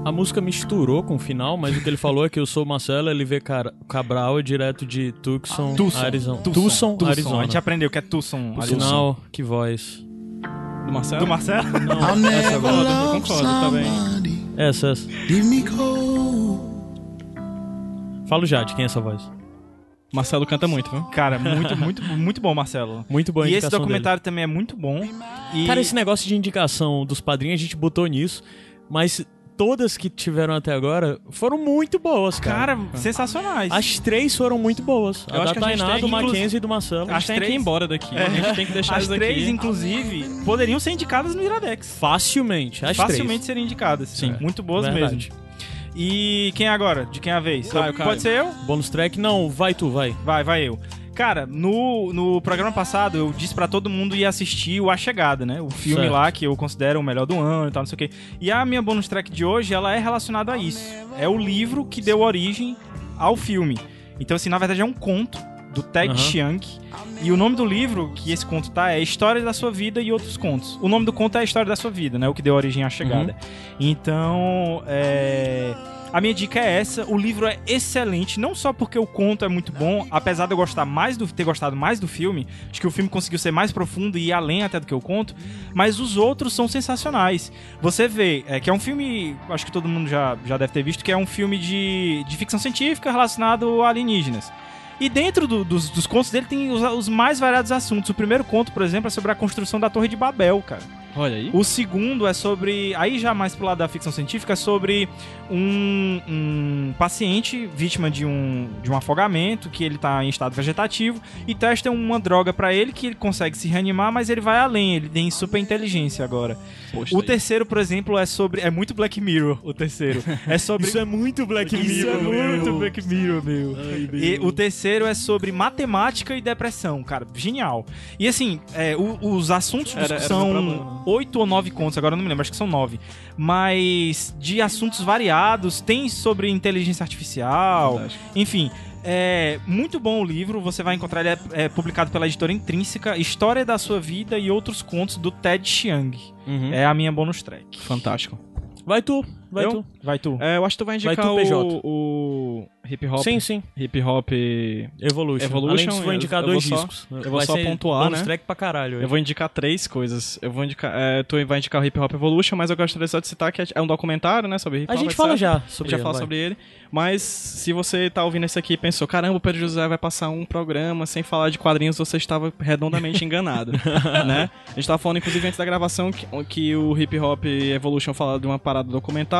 A música misturou com o final, mas o que ele falou é que eu sou Marcelo LV Car- Cabral, direto de Tucson, Tucson. Arizona. Tucson, Tucson, Tucson. Arizona. A gente aprendeu que é Tucson, Por Arizona. sinal, que voz. Do Marcelo? Do Marcelo? Não, essa voz. Eu concordo, tá bem. Essa, essa. Fala o Jade, quem é essa voz? Marcelo canta muito, viu? Cara, muito, muito, muito bom, Marcelo. Muito boa a E esse documentário também é muito bom. E... Cara, esse negócio de indicação dos padrinhos, a gente botou nisso, mas todas que tiveram até agora foram muito boas, cara. Cara, sensacionais. As três foram muito boas. Eu a acho da que a gente Tainá, tem do que, inclusive- Mackenzie e do Marcelo. A gente tem que ir embora daqui. A gente tem que deixar As isso aqui. três, inclusive, poderiam ser indicadas no Iradex. Facilmente, as Facilmente três. seriam indicadas. Sim. Muito boas Verdade. mesmo. E quem é agora? De quem é a vez? Caio, Caio. Pode ser eu? Bônus track? Não, vai tu, vai. Vai, vai eu. Cara, no, no programa passado eu disse pra todo mundo ir assistir o A Chegada, né? O filme Certo. lá que eu considero o melhor do ano e tal, não sei o quê. E a minha bonus track de hoje, ela é relacionada a isso. É o livro que deu origem ao filme. Então, assim, na verdade é um conto do Ted Aham. Chiang. E o nome do livro que esse conto tá é História da Sua Vida e Outros Contos. O nome do conto é a História da Sua Vida, né? O que deu origem à chegada. Então, é... A minha dica é essa, o livro é excelente, não só porque o conto é muito bom, apesar de eu gostar mais do ter gostado mais do filme, acho que o filme conseguiu ser mais profundo e ir além até do que o conto, mas os outros são sensacionais. Você vê, é, que é um filme, acho que todo mundo já, já deve ter visto, que é um filme de, de ficção científica relacionado a alienígenas. E dentro do- dos, dos contos dele tem os, os mais variados assuntos. O primeiro conto, por exemplo, é sobre a construção da Torre de Babel, cara. Olha aí. O segundo é sobre. Aí já mais pro lado da ficção científica, é sobre um, um paciente vítima de um, de um afogamento, que ele tá em estado vegetativo, e testam uma droga pra ele que ele consegue se reanimar, mas ele vai além, ele tem super inteligência agora. Poxa, O aí. terceiro, por exemplo, é sobre. É muito Black Mirror, o terceiro. É *laughs* sobre. Isso é muito Black Isso Mirror. é muito Black Mirror, meu. E o terceiro é sobre matemática e depressão, cara. Genial. E assim, é, o- os assuntos Era- era meu são problema. Oito ou nove contos, agora eu não me lembro, acho que são nove. Mas de assuntos variados, tem sobre inteligência artificial, Fantástico. enfim. É muito bom o livro, você vai encontrar ele é, é publicado pela editora Intrínseca, História da Sua Vida e Outros Contos do Ted Chiang. Uhum. É a minha bonus track. Fantástico. Vai tu, vai Eu? tu. Vai tu. É, eu acho que tu vai Vai indicar tu, PJ. o, o hip hop. Sim, sim. Hip hop. Evolution. Evolution, Além disso, vou eu- indicar eu dois vou só- discos. eu vou Vai só pontuar, né? track pra caralho. hoje. Eu vou indicar três coisas. Eu vou indicar. É, tu vai indicar o Hip Hop Evolution, mas eu gostaria só de citar que é um documentário, né? Sobre hip A hop. gente etc. fala já A sobre gente já ele, fala vai. sobre ele. Mas se você tá ouvindo isso aqui e pensou, caramba, o Pedro José vai passar um programa sem falar de quadrinhos, você estava redondamente enganado. *laughs* né? A gente tava falando, inclusive, antes da gravação, que, que o Hip Hop Evolution fala de uma parada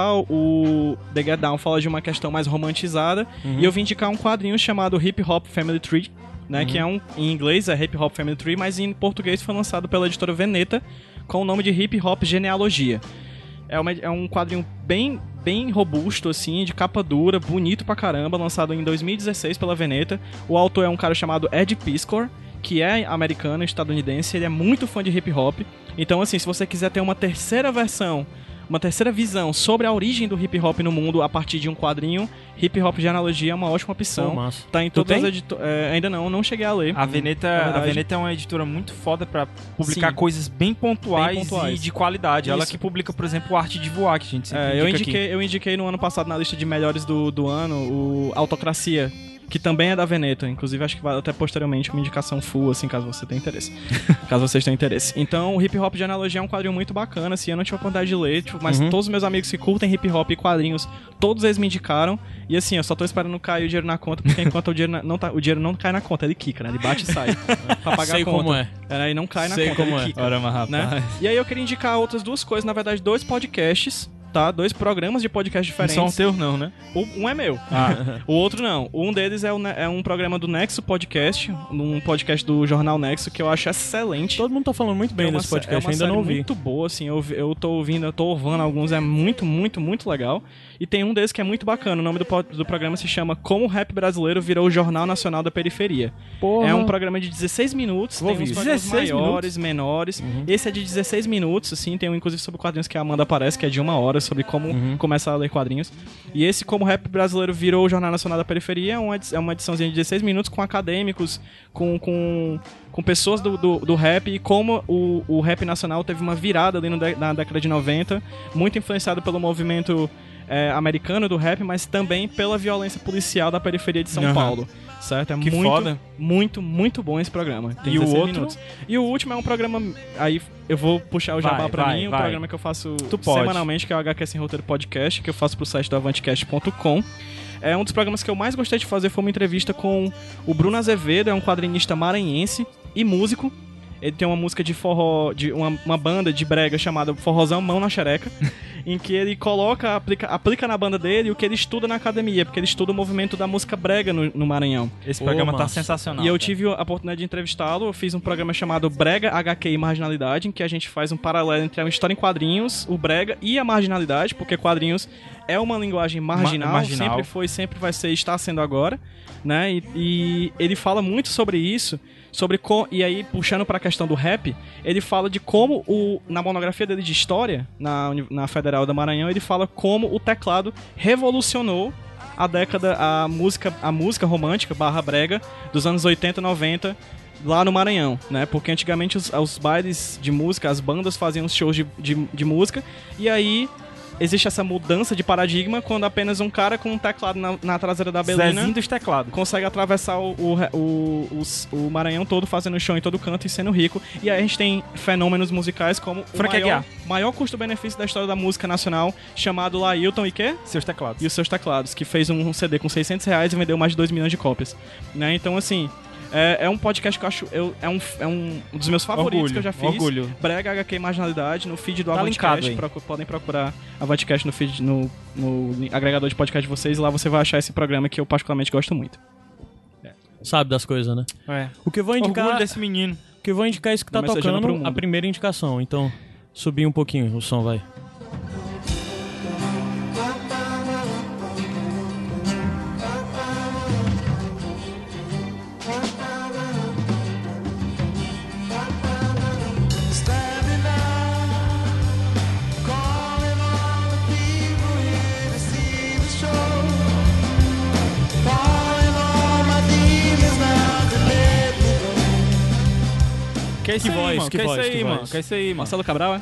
documental, o The Get Down fala de uma questão mais romantizada. E eu vim indicar um quadrinho chamado Hip Hop Family Tree. Né, Que é um, em inglês é Hip Hop Family Tree, mas em português foi lançado pela editora Veneta com o nome de Hip Hop Genealogia. É, uma- é um quadrinho bem, bem robusto, assim, de capa dura, bonito pra caramba, lançado em 2016 pela Veneta. O autor é um cara chamado Ed Piscor, que é americano, estadunidense, ele é muito fã de hip hop. Então, assim, se você quiser ter uma terceira versão, uma terceira visão sobre a origem do hip hop no mundo a partir de um quadrinho, Hip Hop Genealogia é uma ótima opção. Massa. Tá em todas as editoras. ainda não, não cheguei a ler. A Veneta, a. Veneta é uma editora muito foda pra publicar Sim. coisas bem pontuais, Bem pontuais. e de qualidade. Ela Isso. que publica, por exemplo, o Arte de Voar, que a gente É, eu, indiquei, eu indiquei no ano passado na lista de melhores do, do ano o Autocracia, que também é da Veneta. Inclusive, acho que vai até posteriormente uma indicação full, assim, caso você tenha interesse. *laughs* caso vocês tenham interesse. Então, o Hip Hop de Analogia é um quadrinho muito bacana, assim, eu não tive a oportunidade de ler, tipo, mas Uhum. todos os meus amigos que curtem hip hop e quadrinhos, todos eles me indicaram. E assim, eu só tô esperando cair o dinheiro na conta, porque enquanto o dinheiro na- não, tá, o dinheiro não cai na conta, ele quica, né? Ele bate e sai. *laughs* pra pagar Sei a conta. como é. É, aí não cai na Sei conta, como ele é. quica Ora, mas rapaz. né? E aí eu queria indicar outras duas coisas, na verdade, dois podcasts escutar dois programas de podcast diferentes. Não são teus não, né? O- um é meu. Ah. *laughs* o outro não. Um deles é, o é um programa do Nexo Podcast, um podcast do Jornal Nexo, que eu acho excelente. Todo mundo tá falando muito bem É uma desse sé- podcast, é uma ainda não ouvi. muito boa, assim, eu, eu tô ouvindo, eu tô ouvindo alguns, é muito, muito, muito legal. E tem um deles que é muito bacana, o nome do, do programa se chama Como o Rap Brasileiro Virou o Jornal Nacional da Periferia. Porra. É um programa de 16 minutos, Vou tem uns ouvir. programas 16 maiores, menores. Esse é de 16 minutos, assim, tem um inclusive sobre quadrinhos que a Amanda aparece, que é de uma hora, sobre como começar a ler quadrinhos. E esse Como o Rap Brasileiro Virou o Jornal Nacional da Periferia é uma, é uma ediçãozinha de 16 minutos com acadêmicos, com... com com pessoas do, do, do rap e como o, o rap nacional teve uma virada ali no na década de 90, muito influenciado pelo movimento é, americano do rap, mas também pela violência policial da periferia de São Aham. Paulo. Certo? É Que muito, foda. muito, muito bom esse programa. Tem E o 16 outro? minutos. E o último é um programa. Aí eu vou puxar o jabá Vai, pra vai, mim, um vai. programa que eu faço semanalmente, que é o HQ Sem Roteiro Podcast, que eu faço pro site do avantcast.com. É um dos programas que eu mais gostei de fazer foi uma entrevista com o Bruno Azevedo, é um quadrinista maranhense e músico. Ele tem uma música de forró, de uma, uma banda de brega chamada Forrozão Mão na Xereca, *laughs* em que ele coloca, aplica, aplica na banda dele o que ele estuda na academia, porque ele estuda o movimento da música brega no, no Maranhão. Esse Ô, programa tá massa. sensacional. E eu tive a oportunidade de entrevistá-lo. Eu fiz um programa chamado Brega, HQ e Marginalidade, em que a gente faz um paralelo entre a história em quadrinhos, o Brega e a marginalidade, porque quadrinhos é uma linguagem marginal, marginal. sempre foi, sempre vai ser, está sendo agora, né? E, e ele fala muito sobre isso, sobre co e aí puxando para a questão do rap, ele fala de como o na monografia dele de história na, na Federal da Maranhão, ele fala como o teclado revolucionou a década, a música, a música romântica barra brega dos anos 80 90 lá no Maranhão, né? Porque antigamente os, os bailes de música, as bandas faziam os shows de, de, de música e aí existe essa mudança de paradigma quando apenas um cara com um teclado na, na traseira da Belina Zezinho dos teclados. consegue atravessar o, o, o, os- o Maranhão todo fazendo show em todo canto e sendo rico. E aí a gente tem fenômenos musicais como o Frank maior, Aguiar. maior custo-benefício da história da música nacional, chamado Lailton e quê? Seus teclados. e os seus teclados, que fez um CD com 600 reais e vendeu mais de 2 milhões de cópias. Né? Então, assim, é, é um podcast que eu acho. Eu, é, um, é um dos meus favoritos Orgulho, que eu já fiz. orgulho. Brega HQ Marginalidade no feed do Tá Avantcast. podem procurar Avantcast no feed, no, no agregador de podcast de vocês. E lá você vai achar esse programa que eu particularmente gosto muito. Sabe das coisas, né? É. O que eu vou indicar, Orgulho desse menino. o que eu vou indicar é isso que tá tocando, a primeira indicação. Então, subir um pouquinho o som, vai. Que é isso Que aí, voz, mano? que Que é isso voz, aí, que mano? voz. Que isso aí? Marcelo Cabral, é?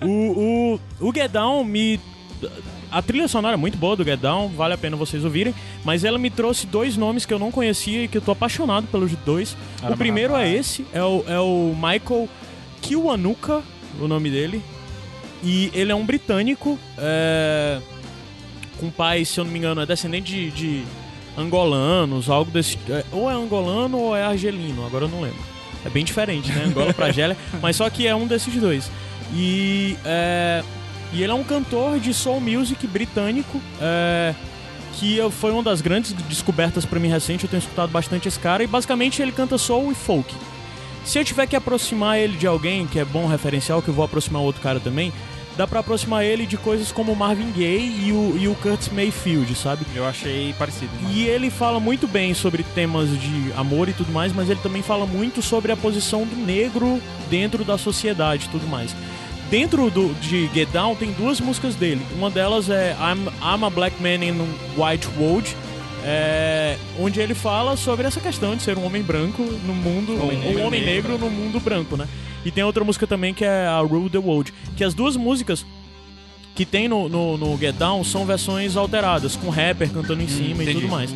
*laughs* O, o, o Down me. A trilha sonora é muito boa do Down, vale a pena vocês ouvirem, mas ela me trouxe dois nomes que eu não conhecia e que eu tô apaixonado pelos dois. Caramba, o primeiro é esse, é o, é o Michael Kiwanuka, o nome dele. E ele é um britânico, é, com pai, se eu não me engano, é descendente de, de angolanos, algo desse. é, ou é angolano ou é argelino, agora eu não lembro. É bem diferente, né? Angola pra Argélia, *laughs* mas só que é um desses dois. E, é, e ele é um cantor de soul music britânico, é, que foi uma das grandes descobertas pra mim recente. Eu tenho escutado bastante esse cara e basicamente ele canta soul e folk. Se eu tiver que aproximar ele de alguém que é bom referencial, que eu vou aproximar outro cara também, dá pra aproximar ele de coisas como o Marvin Gaye e o, e o Curtis Mayfield, sabe? Eu achei parecido. mano. E ele fala muito bem sobre temas de amor e tudo mais, mas ele também fala muito sobre a posição do negro dentro da sociedade e tudo mais. Dentro do, de Get Down tem duas músicas dele. Uma delas é I'm, I'm a Black Man in a White World, é, onde ele fala sobre essa questão de ser um homem branco no mundo, um homem negro no mundo branco, né? E tem outra música também que é a Rule the World, que as duas músicas que tem no, no, no Get Down são versões alteradas, com rapper cantando em cima e tudo mais.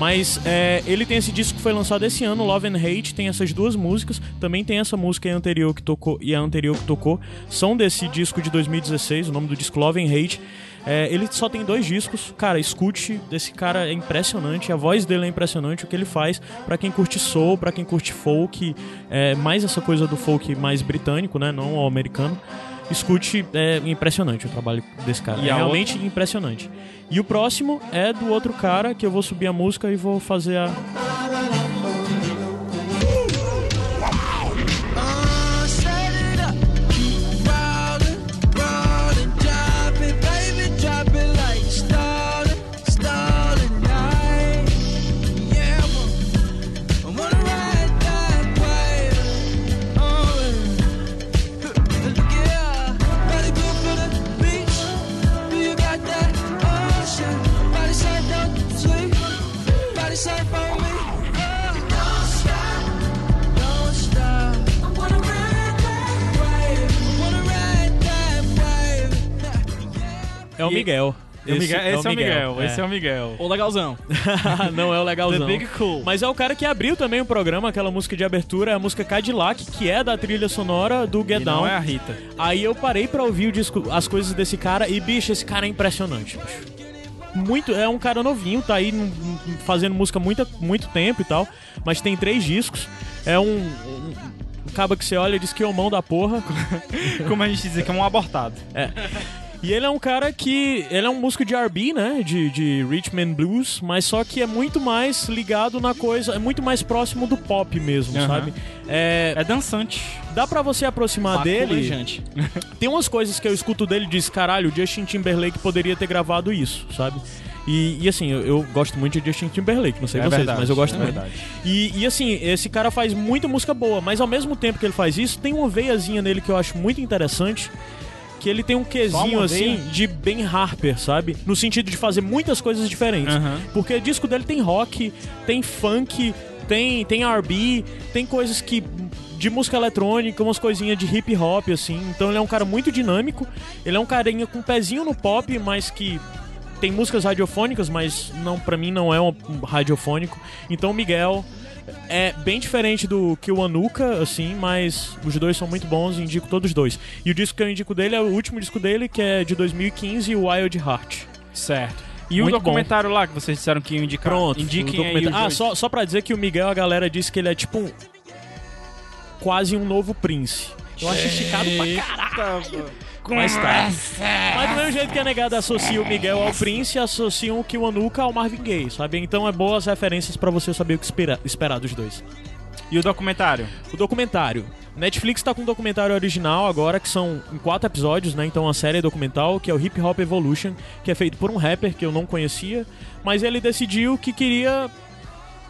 Mas é, ele tem esse disco que foi lançado esse ano, Love and Hate, tem essas duas músicas, também tem essa música anterior que tocou e a anterior que tocou, são desse disco de 2016, o nome do disco Love and Hate. É, ele só tem dois discos, cara, escute, desse cara é impressionante, a voz dele é impressionante, o que ele faz pra quem curte soul, pra quem curte folk, é, mais essa coisa do folk mais britânico, né, não americano. escute, é impressionante o trabalho desse cara. E é realmente impressionante. E o próximo é do outro cara, que eu vou subir a música e vou fazer a. É o Miguel. Esse, Miguel, esse é o Miguel, esse é o Miguel. O legalzão. *laughs* Não é o legalzão. The Big Cool. Mas é o cara que abriu também o programa, aquela música de abertura, é a música Cadillac, que é da trilha sonora do Get E Down. não é a Rita. Aí eu parei pra ouvir o disco, as coisas desse cara e, bicho, esse cara é impressionante, bicho. Muito, é um cara novinho, tá aí fazendo música há muito, muito tempo e tal, mas tem três discos. É um, um, um caba que você olha e diz que é o mão da porra. *laughs* Como a gente diz que é um abortado. E ele é um cara que. Ele é um músico de RB, né? De, de Richmond Blues, mas só que é muito mais ligado na coisa. É muito mais próximo do pop mesmo, Aham. sabe? É, É dançante. dá pra você aproximar dele. Bacurejante. *laughs* Tem umas coisas que eu escuto dele e diz: caralho, o Justin Timberlake poderia ter gravado isso, sabe? E, e, assim, eu, eu gosto muito de Justin Timberlake, não sei É vocês, verdade, mas eu gosto é muito. verdade. E, e assim, esse cara faz muita música boa, mas ao mesmo tempo que ele faz isso, tem uma veiazinha nele que eu acho muito interessante. Que ele tem um quesinho assim de Ben Harper, sabe? No sentido de fazer muitas coisas diferentes. Aham. Porque o disco dele tem rock, tem funk, tem, tem RB, tem coisas que. de música eletrônica, umas coisinhas de hip hop, assim. Então ele é um cara muito dinâmico. Ele é um carinha com um pezinho no pop, mas que tem músicas radiofônicas, mas não para mim não é um radiofônico. Então o Miguel é bem diferente do que o Anuka, assim, mas os dois são muito bons e indico todos os dois. E o disco que eu indico dele é o último disco dele, que é de 2015, o Wild Heart. Certo. E Muito o documentário lá que vocês disseram que iam indicar? Pronto. Indiquem aí Ah, dois. só, só pra dizer que o Miguel, a galera disse que ele é tipo um. quase um novo príncipe. Eu acho esticado pra caralho. Mas tá. Mas do mesmo jeito que a negada associa o Miguel ao Prince, associam o Kiwanuka ao Marvin Gaye, sabe? Então é boas referências pra você saber o que espera- esperar dos dois. E o documentário? O documentário. Netflix tá com um documentário original agora, que são em quatro episódios, né? Então uma série documental, que é o Hip Hop Evolution, que é feito por um rapper que eu não conhecia, mas ele decidiu que queria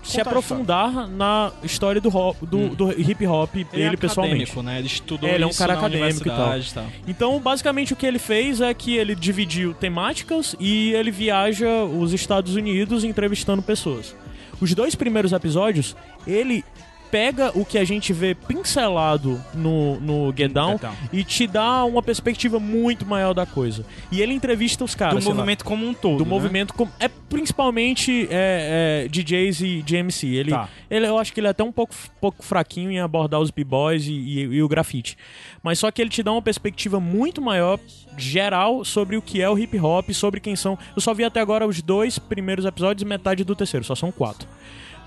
se aprofundar na história do, ro- do, do hip hop, ele, Ele é pessoalmente. né? Ele estudou É, ele é um cara acadêmico e tal. tal. Então, basicamente, o que ele fez é que ele dividiu temáticas e ele viaja os Estados Unidos entrevistando pessoas. Os dois primeiros episódios, ele pega o que a gente vê pincelado no, no Get Down Get Down. e te dá uma perspectiva muito maior da coisa. E ele entrevista os caras. do sei lá, movimento como um todo. do né? movimento com- é principalmente é, é, DJs e GMC. Ele, Tá. ele, eu acho que ele é até um pouco, pouco fraquinho em abordar os b-boys e, e- e o grafite. Mas só que ele te dá uma perspectiva muito maior, geral, sobre o que é o hip hop, sobre quem são. Eu só vi até agora os dois primeiros episódios e metade do terceiro, só são quatro.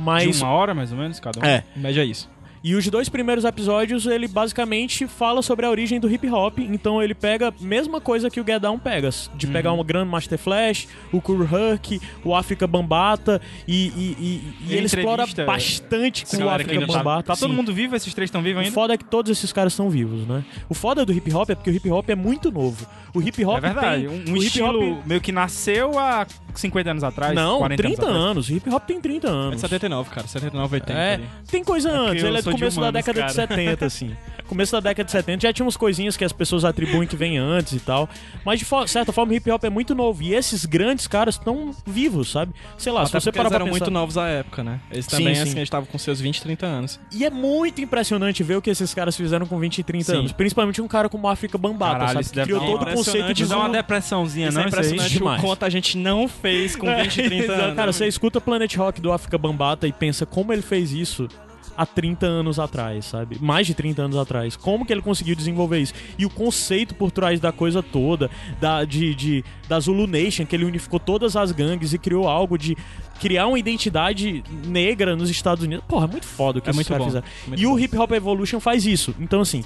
Mas De uma hora, mais ou menos, cada um? é, Média é isso. e os dois primeiros episódios, ele basicamente fala sobre a origem do hip hop. Então ele pega a mesma coisa que o Get Down pega. De pegar Uhum. um Grandmaster Flash, o Kur Herc, o África Bambata. E, e, e- e Ele explora bastante com o África tá, Bambata. tá todo sim. mundo vivo? Esses três estão vivos O ainda? foda é que todos esses caras estão vivos, né? O foda do hip hop é porque o hip hop é muito novo. O hip hop É verdade. tem. Um, o um hip estilo hop- meio que nasceu há 50 anos atrás. Não, 40 30 anos. anos. Hip hop tem 30 É anos. de 79, cara. 79, 80 É, ali. tem coisa antes, eu ele é do de começo da humanos, década de cara. 70, assim. Começo da década de 70 já tinha umas coisinhas que as pessoas atribuem que vem antes e tal. Mas de fo- certa forma o hip hop é muito novo. E esses grandes caras estão vivos, sabe? Sei lá, Até se você parar eles pra eram pensar... muito novos à época, né? Eles Sim, também, sim. assim, eles estavam com seus 20, 30 anos. E é muito impressionante ver o que esses caras fizeram com 20 e 30 Sim. anos. Principalmente um cara como África Bambata, Caralho, sabe? isso Que criou todo o conceito de Dá uma depressãozinha, Isso não? é impressionante aí? Demais. o quanto a gente não fez com 20, 30 Exato. anos. Cara, você escuta Planet Rock do África Bambata e pensa como ele fez isso há 30 anos atrás, sabe? Mais de 30 anos atrás. Como que ele conseguiu desenvolver isso? E o conceito por trás da coisa toda, da, de, de, da Zulu Nation, que ele unificou todas as gangues e criou algo de criar uma identidade negra nos Estados Unidos. Porra, é muito foda o que É muito bom, fizeram. muito E o bom. Hip Hop Evolution faz isso. Então, assim,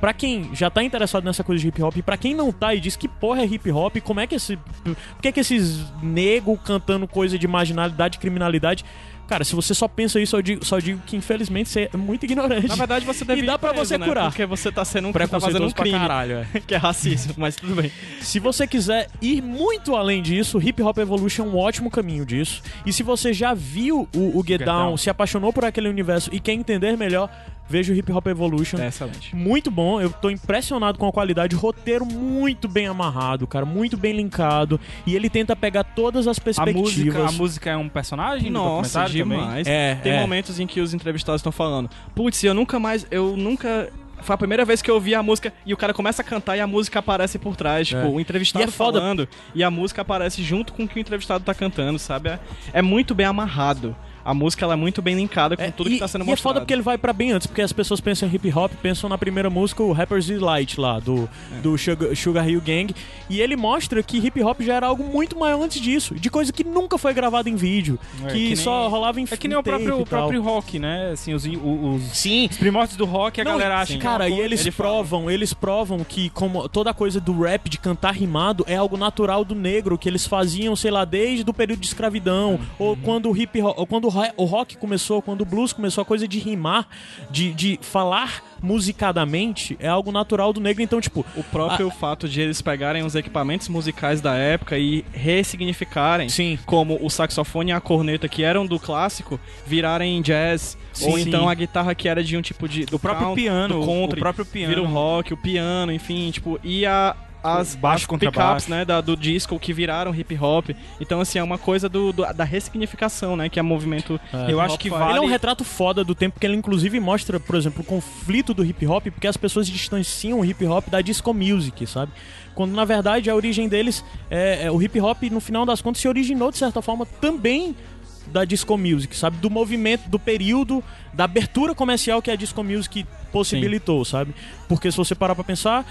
pra quem já tá interessado nessa coisa de hip hop, e pra quem não tá e diz que porra é hip hop, como é que esse. Por que, é que esses nego cantando coisa de marginalidade, criminalidade. Cara, se você só pensa isso, eu digo- só digo que infelizmente você é muito ignorante. Na verdade, você *laughs* deve E dá pra preso, você né? curar. Porque você tá sendo um tá fazendo um crime. caralho, é. *laughs* que é racismo, mas tudo bem. Se você quiser ir muito além disso, Hip Hop Evolution é um ótimo caminho disso. E se você já viu o, o Get, Get Down, Down. se apaixonou por aquele universo e quer entender melhor, veja o Hip Hop Evolution. É excelente. Muito bom, eu tô impressionado com a qualidade, roteiro muito bem amarrado, cara, muito bem linkado. E ele tenta pegar todas as A perspectivas. música, a música é um personagem Nossa, demais. É, Tem é. momentos em que os entrevistados estão falando, putz, eu nunca mais, eu nunca... Foi a primeira vez que eu ouvi a música e o cara começa a cantar e a música aparece por trás. Tipo, É. o entrevistado E é foda- falando e a música aparece junto com o que o entrevistado tá cantando, sabe? É, é muito bem amarrado. A música ela é muito bem linkada com É, tudo e, que tá sendo e é mostrado. foda porque ele vai pra bem antes, porque as pessoas pensam em hip hop, pensam na primeira música, o Rapper's Delight lá, do, É. do Sugar, Sugar Hill Gang. E ele mostra que hip hop já era algo muito maior antes disso, de coisa que nunca foi gravada em vídeo, É, que, que nem- só rolava em É que nem o próprio, e o próprio rock, né? Assim, os, os, Sim. os primórdios do rock, a Não, galera e- acha que Cara, é e eles ele fala. provam, eles provam que como toda coisa do rap, de cantar rimado, é algo natural do negro, que eles faziam, sei lá, desde o período de escravidão, Uhum. ou quando o hip hop, ou quando o o rock começou, quando o blues começou, a coisa de rimar, de, de falar musicadamente, é algo natural do negro. Então, tipo, O próprio fato de eles pegarem os equipamentos musicais da época e ressignificarem, Sim. como o saxofone e a corneta que eram do clássico, virarem jazz, ou Sim. então a guitarra que era de um tipo de do próprio country, piano, do o- country, o próprio piano. vira o rock, o piano, enfim, tipo, e a as, baixo as pickups, né, da, do disco que viraram hip hop. Então, assim, é uma coisa do, do- da ressignificação, né, que é movimento É. Eu acho que vale- Ele é um retrato foda do tempo, porque ele inclusive mostra, por exemplo, o conflito do hip hop, porque as pessoas distanciam o hip hop da disco music, sabe? Quando na verdade a origem deles é, é- o hip hop, no final das contas, se originou de certa forma também da disco music, sabe? Do movimento, do período, da abertura comercial que a disco music possibilitou, sabe? Porque se você parar pra pensar,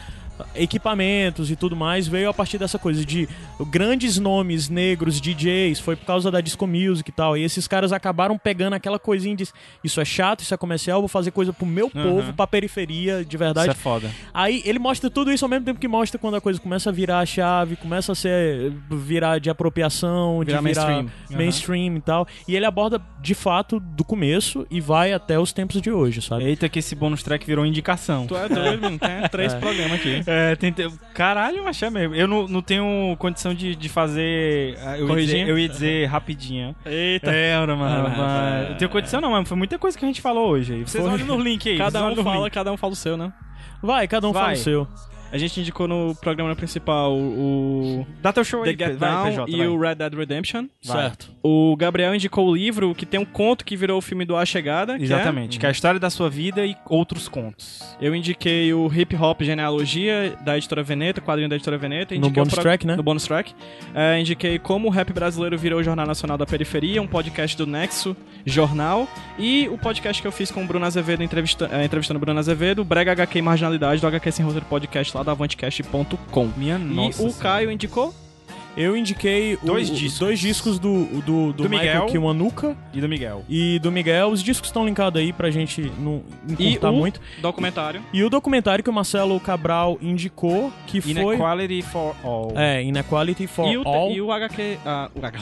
equipamentos e tudo mais veio a partir dessa coisa de grandes nomes negros, DJs, foi por causa da disco music e tal. E esses caras acabaram pegando aquela coisinha de isso é chato, isso é comercial, vou fazer coisa pro meu povo, pra periferia, de verdade. Isso é foda. Aí ele mostra tudo isso ao mesmo tempo que mostra quando a coisa começa a virar a chave, começa a ser virar de apropriação, Virar de virar mainstream. mainstream e tal. E ele aborda de fato do começo e vai até os tempos de hoje, sabe? Eita, que esse bônus track virou indicação. Tu é doido, mano. Tem três É. programas aqui. É, tem, tem- caralho, mas é mesmo. Eu não, não tenho condição de, de fazer. ah, Eu ia, dizer, eu ia dizer rapidinho. Eita. É, ora, mano. Ah, mas- mas- Não tenho condição não, mano. Foi muita coisa que a gente falou hoje. Vocês olham no link aí. Cada um fala, link. cada um fala o seu, né? Vai, cada um fala Vai. o seu. A gente indicou no programa principal o Dá teu show The aí, Get vai, Down PJ, e vai. o Red Dead Redemption. Vai. Certo. O Gabriel indicou o livro que tem um conto que virou o filme do A Chegada. que é- Exatamente, que é a história da sua vida e outros contos. Eu indiquei o Hip Hop Genealogia da editora Veneta, quadrinho da editora Veneta. No bonus track, né? No bonus track. É, indiquei como o rap brasileiro virou o Jornal Nacional da Periferia, um podcast do Nexo Jornal. E o podcast que eu fiz com o Bruno Azevedo, entrevista, é, entrevistando o Bruno Azevedo, Brega HQ e Marginalidade, do HQ Sem Roteiro Podcast lá da avantcast.com. Minha E nossa. o Caio indicou Eu indiquei Dois o- discos. dois discos do, do, do, Do Michael Miguel. Kiwanuka E do Miguel. e do Miguel. Os discos estão linkados aí pra gente não e encurtar o muito. documentário. E o documentário que o Marcelo Cabral indicou, que foi... Inequality for All. É, Inequality for E o, All. e o HQ. ah, o HQ.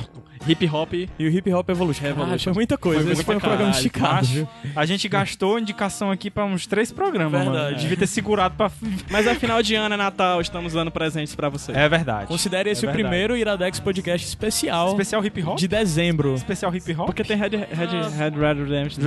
Hip Hop. E o Hip Hop Evolution. Revolution. Foi muita coisa. Foi Esse muito foi um programa esticado? A gente gastou indicação aqui pra uns três programas, Verdade. mano. Devia ter segurado pra... *laughs* Mas é final de ano, é Natal, estamos dando presentes pra você. É verdade. Considere esse É o verdade. primeiro Iradex Podcast especial Especial hip hop? de dezembro. Especial hip hop? Porque tem Red, Red, Red, Red Redemption.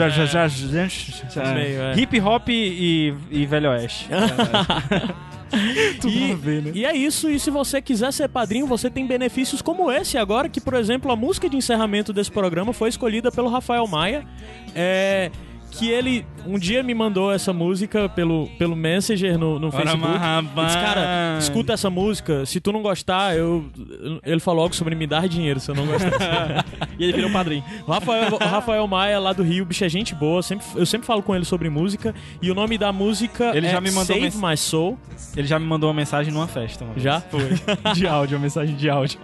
É. É. Hip hop e, e Velho Oeste. *laughs* *laughs* Tudo E, ver, né? e é isso, e se você quiser ser padrinho, você tem benefícios como esse agora, que, por exemplo, a música de encerramento desse programa foi escolhida pelo Rafael Maia. É, que ele um dia me mandou essa música pelo, pelo Messenger no, no Ora, Facebook. disse, cara, escuta essa música. Se tu não gostar, eu. Ele falou algo sobre me dar dinheiro se eu não gostar. *laughs* E ele virou padrinho. Rafael, Rafael Maia, lá do Rio, bicho é gente boa. Sempre, eu sempre falo com ele sobre música. E o nome da música Ele é já me mandou Save My Soul. Ele já me mandou uma mensagem numa festa. Já? Foi. *laughs* De áudio, uma mensagem de áudio.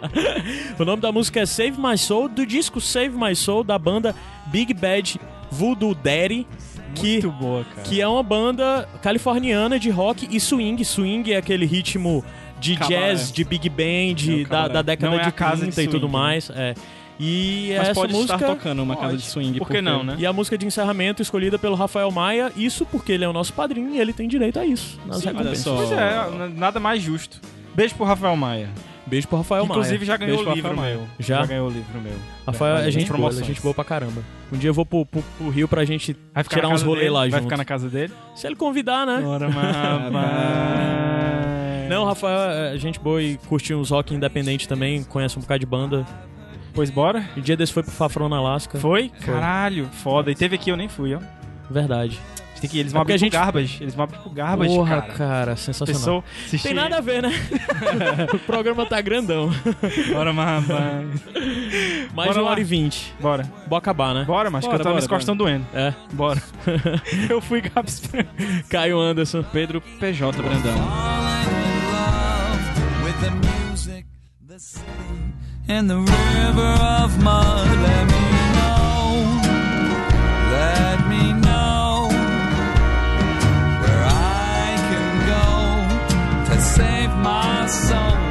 O nome da música é Save My Soul, do disco Save My Soul, da banda Big Bad Voodoo Daddy. Que, Muito boa, cara. que é uma banda californiana de rock e swing. Swing é aquele ritmo de Cabaré. jazz, de big band, É da, da década Não é de a casa de 30 e tudo mais. É. E Mas essa pode música... estar tocando uma casa de swing. Por que não, né? E a música de encerramento escolhida pelo Rafael Maia, isso porque ele é o nosso padrinho e ele tem direito a isso. Nas Sim, recompensas. só. Pois é, nada mais justo. Beijo pro Rafael Maia. Beijo pro Rafael Maia. Inclusive já ganhou Beijo o livro meu. Já? ganhou o livro meu. Rafael é Nas gente boa, é promoções. gente boa pra caramba. Um dia eu vou pro, pro- pro Rio pra gente Vai tirar uns rolês lá Vai junto. ficar na casa dele? Se ele convidar, né? Bora. *laughs* Não, Rafael é gente boa e curtiu uns rock independente também, conhece um bocado de banda. Pois bora? O dia desse foi pro Fafron na Alaska. Foi? Caralho, foda. E teve aqui, eu nem fui, ó. Verdade. Tem que, eles É vão abrir gente- Garbage. Eles vão abrir pro Garbage, Porra, cara. cara, sensacional. Assistir- Tem nada a ver, né? *laughs* o programa tá grandão. Bora, rapaz. *laughs* Mais Bora uma lá. hora e vinte. Bora. Bora acabar, né? Bora, mas que eu minhas costas tão doendo. É. Bora. *laughs* eu fui Gabs. Caio Anderson. Pedro PJ Brandão. with the music, the city, and the river of mud. Let me my song.